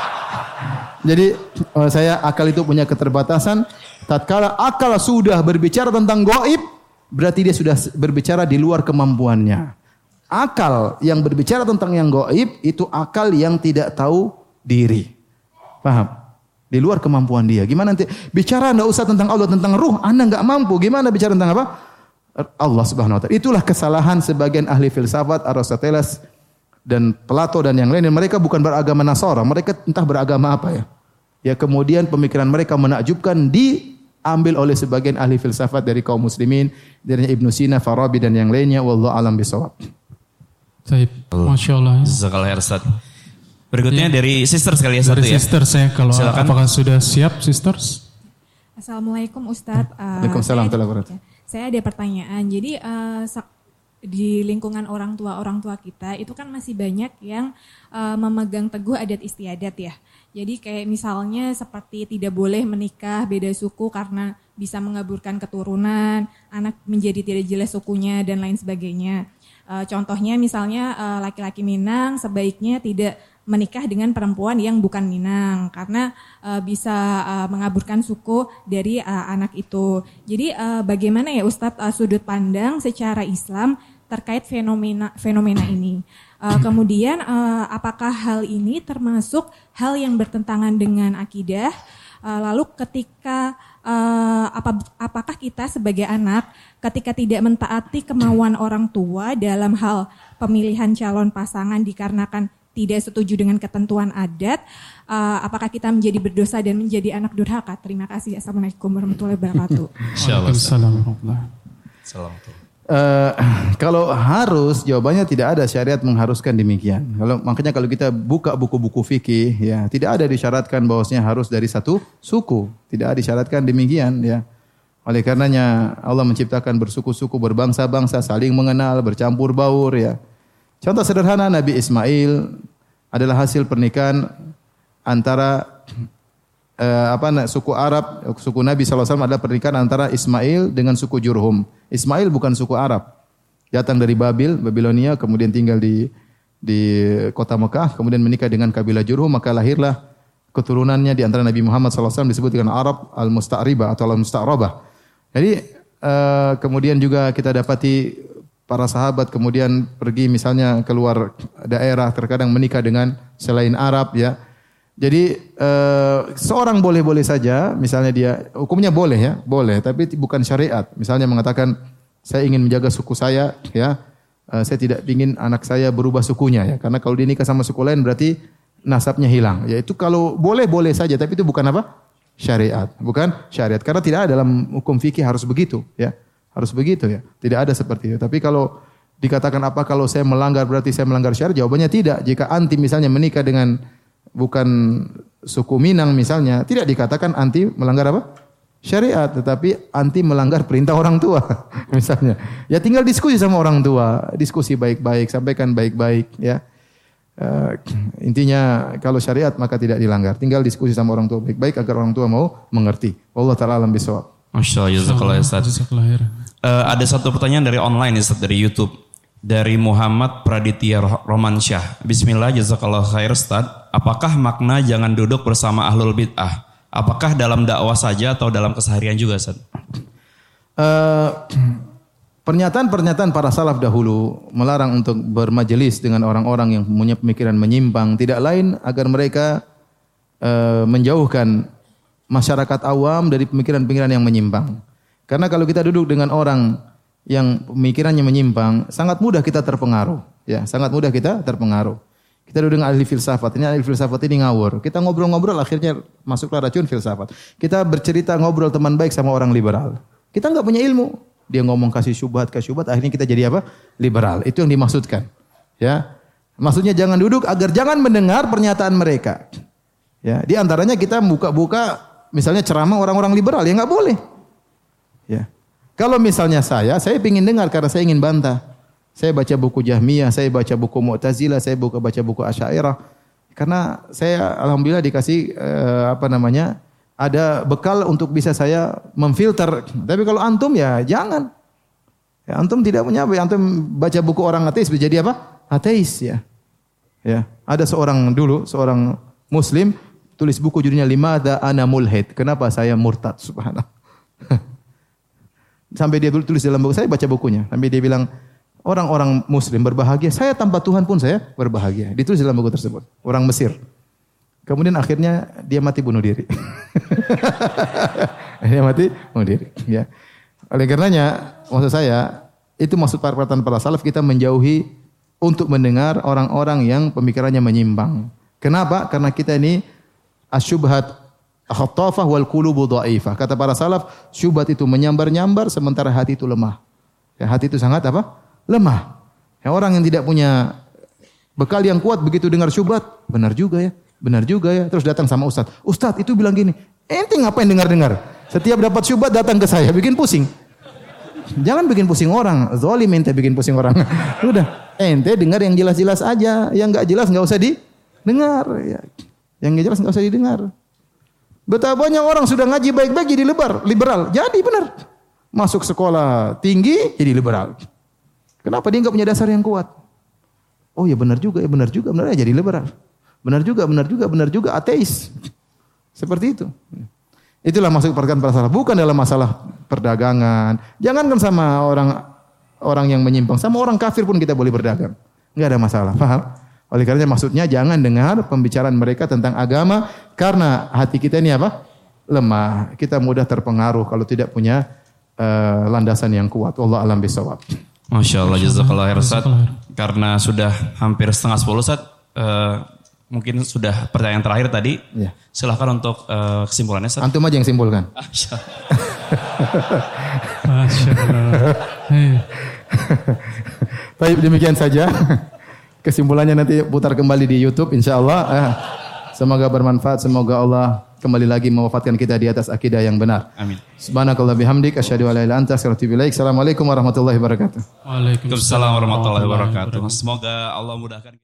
Jadi eh, saya akal itu punya keterbatasan. Tatkala akal sudah berbicara tentang goib, berarti dia sudah berbicara di luar kemampuannya. Akal yang berbicara tentang yang goib itu akal yang tidak tahu diri. Paham? Di luar kemampuan dia. Gimana nanti bicara anda usah tentang Allah tentang ruh, anda nggak mampu. Gimana bicara tentang apa? Allah Subhanahu wa taala. Itulah kesalahan sebagian ahli filsafat Aristoteles dan Plato dan yang lain. Mereka bukan beragama Nasara, mereka entah beragama apa ya. Ya kemudian pemikiran mereka menakjubkan diambil oleh sebagian ahli filsafat dari kaum muslimin, dari Ibnu Sina, Farabi dan yang lainnya. Wallahu alam bisawab. Baik, Masya Allah. Ya. Jazakallah Ustaz. Berikutnya ya. dari sisters kali ya satu dari ya. sisters saya kalau Silakan. apakah sudah siap sisters? Assalamualaikum Ustadz. Waalaikumsalam warahmatullahi. Saya ada pertanyaan. Jadi uh, di lingkungan orang tua orang tua kita itu kan masih banyak yang uh, memegang teguh adat istiadat ya. Jadi kayak misalnya seperti tidak boleh menikah beda suku karena bisa mengaburkan keturunan, anak menjadi tidak jelas sukunya dan lain sebagainya. Uh, contohnya misalnya laki-laki uh, Minang sebaiknya tidak menikah dengan perempuan yang bukan Minang karena uh, bisa mengaburkan suku dari anak itu. Jadi bagaimana ya Ustadz sudut pandang secara Islam terkait fenomena fenomena ini? Uh, kemudian uh, apakah hal ini termasuk hal yang bertentangan dengan akidah? Uh, lalu ketika uh, apa, apakah kita sebagai anak ketika tidak mentaati kemauan orang tua dalam hal pemilihan calon pasangan dikarenakan tidak setuju dengan ketentuan adat, uh, apakah kita menjadi berdosa dan menjadi anak durhaka? Terima kasih. Assalamualaikum warahmatullahi wabarakatuh. Waalaikumsalam Uh, kalau harus jawabannya tidak ada syariat mengharuskan demikian. Kalau makanya kalau kita buka buku-buku fikih ya tidak ada disyaratkan bahwasanya harus dari satu suku, tidak ada disyaratkan demikian ya. Oleh karenanya Allah menciptakan bersuku-suku, berbangsa-bangsa, saling mengenal, bercampur baur ya. Contoh sederhana Nabi Ismail adalah hasil pernikahan antara eh, apa suku Arab, suku Nabi SAW adalah pernikahan antara Ismail dengan suku Jurhum. Ismail bukan suku Arab. Datang dari Babil, Babilonia, kemudian tinggal di di kota Mekah, kemudian menikah dengan kabilah Jurhum, maka lahirlah keturunannya di antara Nabi Muhammad SAW disebut dengan Arab al-Musta'ribah atau al-Musta'rabah. Jadi eh, kemudian juga kita dapati para sahabat kemudian pergi misalnya keluar daerah terkadang menikah dengan selain Arab ya. Jadi uh, seorang boleh-boleh saja misalnya dia hukumnya boleh ya, boleh tapi bukan syariat. Misalnya mengatakan saya ingin menjaga suku saya ya. Uh, saya tidak ingin anak saya berubah sukunya ya karena kalau dia nikah sama suku lain berarti nasabnya hilang. Ya itu kalau boleh-boleh saja tapi itu bukan apa? syariat, bukan syariat karena tidak ada dalam hukum fikih harus begitu ya. Harus begitu ya. Tidak ada seperti itu. Tapi kalau dikatakan apa kalau saya melanggar berarti saya melanggar syariat? Jawabannya tidak. Jika anti misalnya menikah dengan bukan suku Minang misalnya, tidak dikatakan anti melanggar apa? Syariat, tetapi anti melanggar perintah orang tua misalnya. Ya tinggal diskusi sama orang tua, diskusi baik-baik, sampaikan baik-baik ya. Uh, intinya kalau syariat maka tidak dilanggar. Tinggal diskusi sama orang tua baik-baik agar orang tua mau mengerti. Allah taala alam bisawab. Masya Allah, jazakallah ya Ustaz. Eh, ada satu pertanyaan dari online Ustaz, dari YouTube. Dari Muhammad Praditya Romansyah. Bismillah jazakallah khair Ustaz. Apakah makna jangan duduk bersama ahlul bid'ah? Apakah dalam dakwah saja atau dalam keseharian juga Ustaz? Eh, Pernyataan-pernyataan para salaf dahulu melarang untuk bermajelis dengan orang-orang yang punya pemikiran menyimpang, tidak lain agar mereka eh, menjauhkan masyarakat awam dari pemikiran-pemikiran yang menyimpang. Karena kalau kita duduk dengan orang yang pemikirannya menyimpang, sangat mudah kita terpengaruh, ya, sangat mudah kita terpengaruh. Kita duduk dengan ahli filsafat, ini ahli filsafat ini ngawur. Kita ngobrol-ngobrol akhirnya masuklah racun filsafat. Kita bercerita ngobrol teman baik sama orang liberal. Kita nggak punya ilmu. Dia ngomong kasih syubhat, kasih syubhat, akhirnya kita jadi apa? Liberal. Itu yang dimaksudkan. Ya. Maksudnya jangan duduk agar jangan mendengar pernyataan mereka. Ya, di antaranya kita buka-buka misalnya ceramah orang-orang liberal ya nggak boleh. Ya. Kalau misalnya saya, saya ingin dengar karena saya ingin bantah. Saya baca buku Jahmiyah, saya baca buku Mu'tazilah, saya buka baca buku Asy'ariyah. Karena saya alhamdulillah dikasih eh, apa namanya? ada bekal untuk bisa saya memfilter. Tapi kalau antum ya jangan. Ya, antum tidak punya apa? Antum baca buku orang ateis bisa jadi apa? Ateis ya. Ya, ada seorang dulu, seorang muslim tulis buku judulnya Limada ana mulhid. Kenapa saya murtad? Subhanallah. Sampai dia tulis dalam buku saya baca bukunya. Sampai dia bilang orang-orang muslim berbahagia, saya tanpa Tuhan pun saya berbahagia. Ditulis dalam buku tersebut. Orang Mesir. Kemudian akhirnya dia mati bunuh diri. dia mati bunuh diri. Ya. Oleh karenanya, maksud saya itu maksud para perkataan para salaf kita menjauhi untuk mendengar orang-orang yang pemikirannya menyimpang. Kenapa? Karena kita ini asyubhat khattafah wal qulubu dhaifah. Kata para salaf, syubhat itu menyambar-nyambar sementara hati itu lemah. Ya, hati itu sangat apa? Lemah. Ya, orang yang tidak punya bekal yang kuat begitu dengar syubhat, benar juga ya. Benar juga ya. Terus datang sama Ustaz. Ustaz itu bilang gini, ente ngapain dengar-dengar? Setiap dapat syubhat datang ke saya, bikin pusing. Jangan bikin pusing orang. Zolim ente bikin pusing orang. Udah, ente dengar yang jelas-jelas aja. Yang nggak jelas nggak usah didengar. Ya. Yang nggak jelas nggak usah didengar. Betapa banyak orang sudah ngaji baik-baik jadi lebar, liberal. Jadi benar. Masuk sekolah tinggi jadi liberal. Kenapa dia nggak punya dasar yang kuat? Oh ya benar juga, ya benar juga, benar ya jadi liberal. Benar juga, benar juga, benar juga ateis. Seperti itu. Itulah masuk perkataan para salaf. Bukan dalam masalah perdagangan. Jangankan sama orang orang yang menyimpang, sama orang kafir pun kita boleh berdagang. Enggak ada masalah, paham? Oleh karena maksudnya jangan dengar pembicaraan mereka tentang agama karena hati kita ini apa? lemah. Kita mudah terpengaruh kalau tidak punya eh, landasan yang kuat. Allah alam bisawab. Masya Allah, jazakallah khair Ustaz. Karena sudah hampir setengah sepuluh Ustaz, eh, mungkin sudah pertanyaan terakhir tadi. Ya. Silahkan untuk eh, kesimpulannya Ustaz. Antum aja yang simpulkan. Masya Allah. Masya Allah. Baik, demikian saja. Kesimpulannya nanti putar kembali di YouTube insya Allah. Eh, semoga bermanfaat. Semoga Allah kembali lagi mewafatkan kita di atas akidah yang benar. Amin. Subhanakallah bihamdik. Asyhadu an la ilaha illa anta astaghfiruka wa atubu ilaik. Assalamualaikum warahmatullahi wabarakatuh. Waalaikumsalam warahmatullahi wabarakatuh. Semoga Allah mudahkan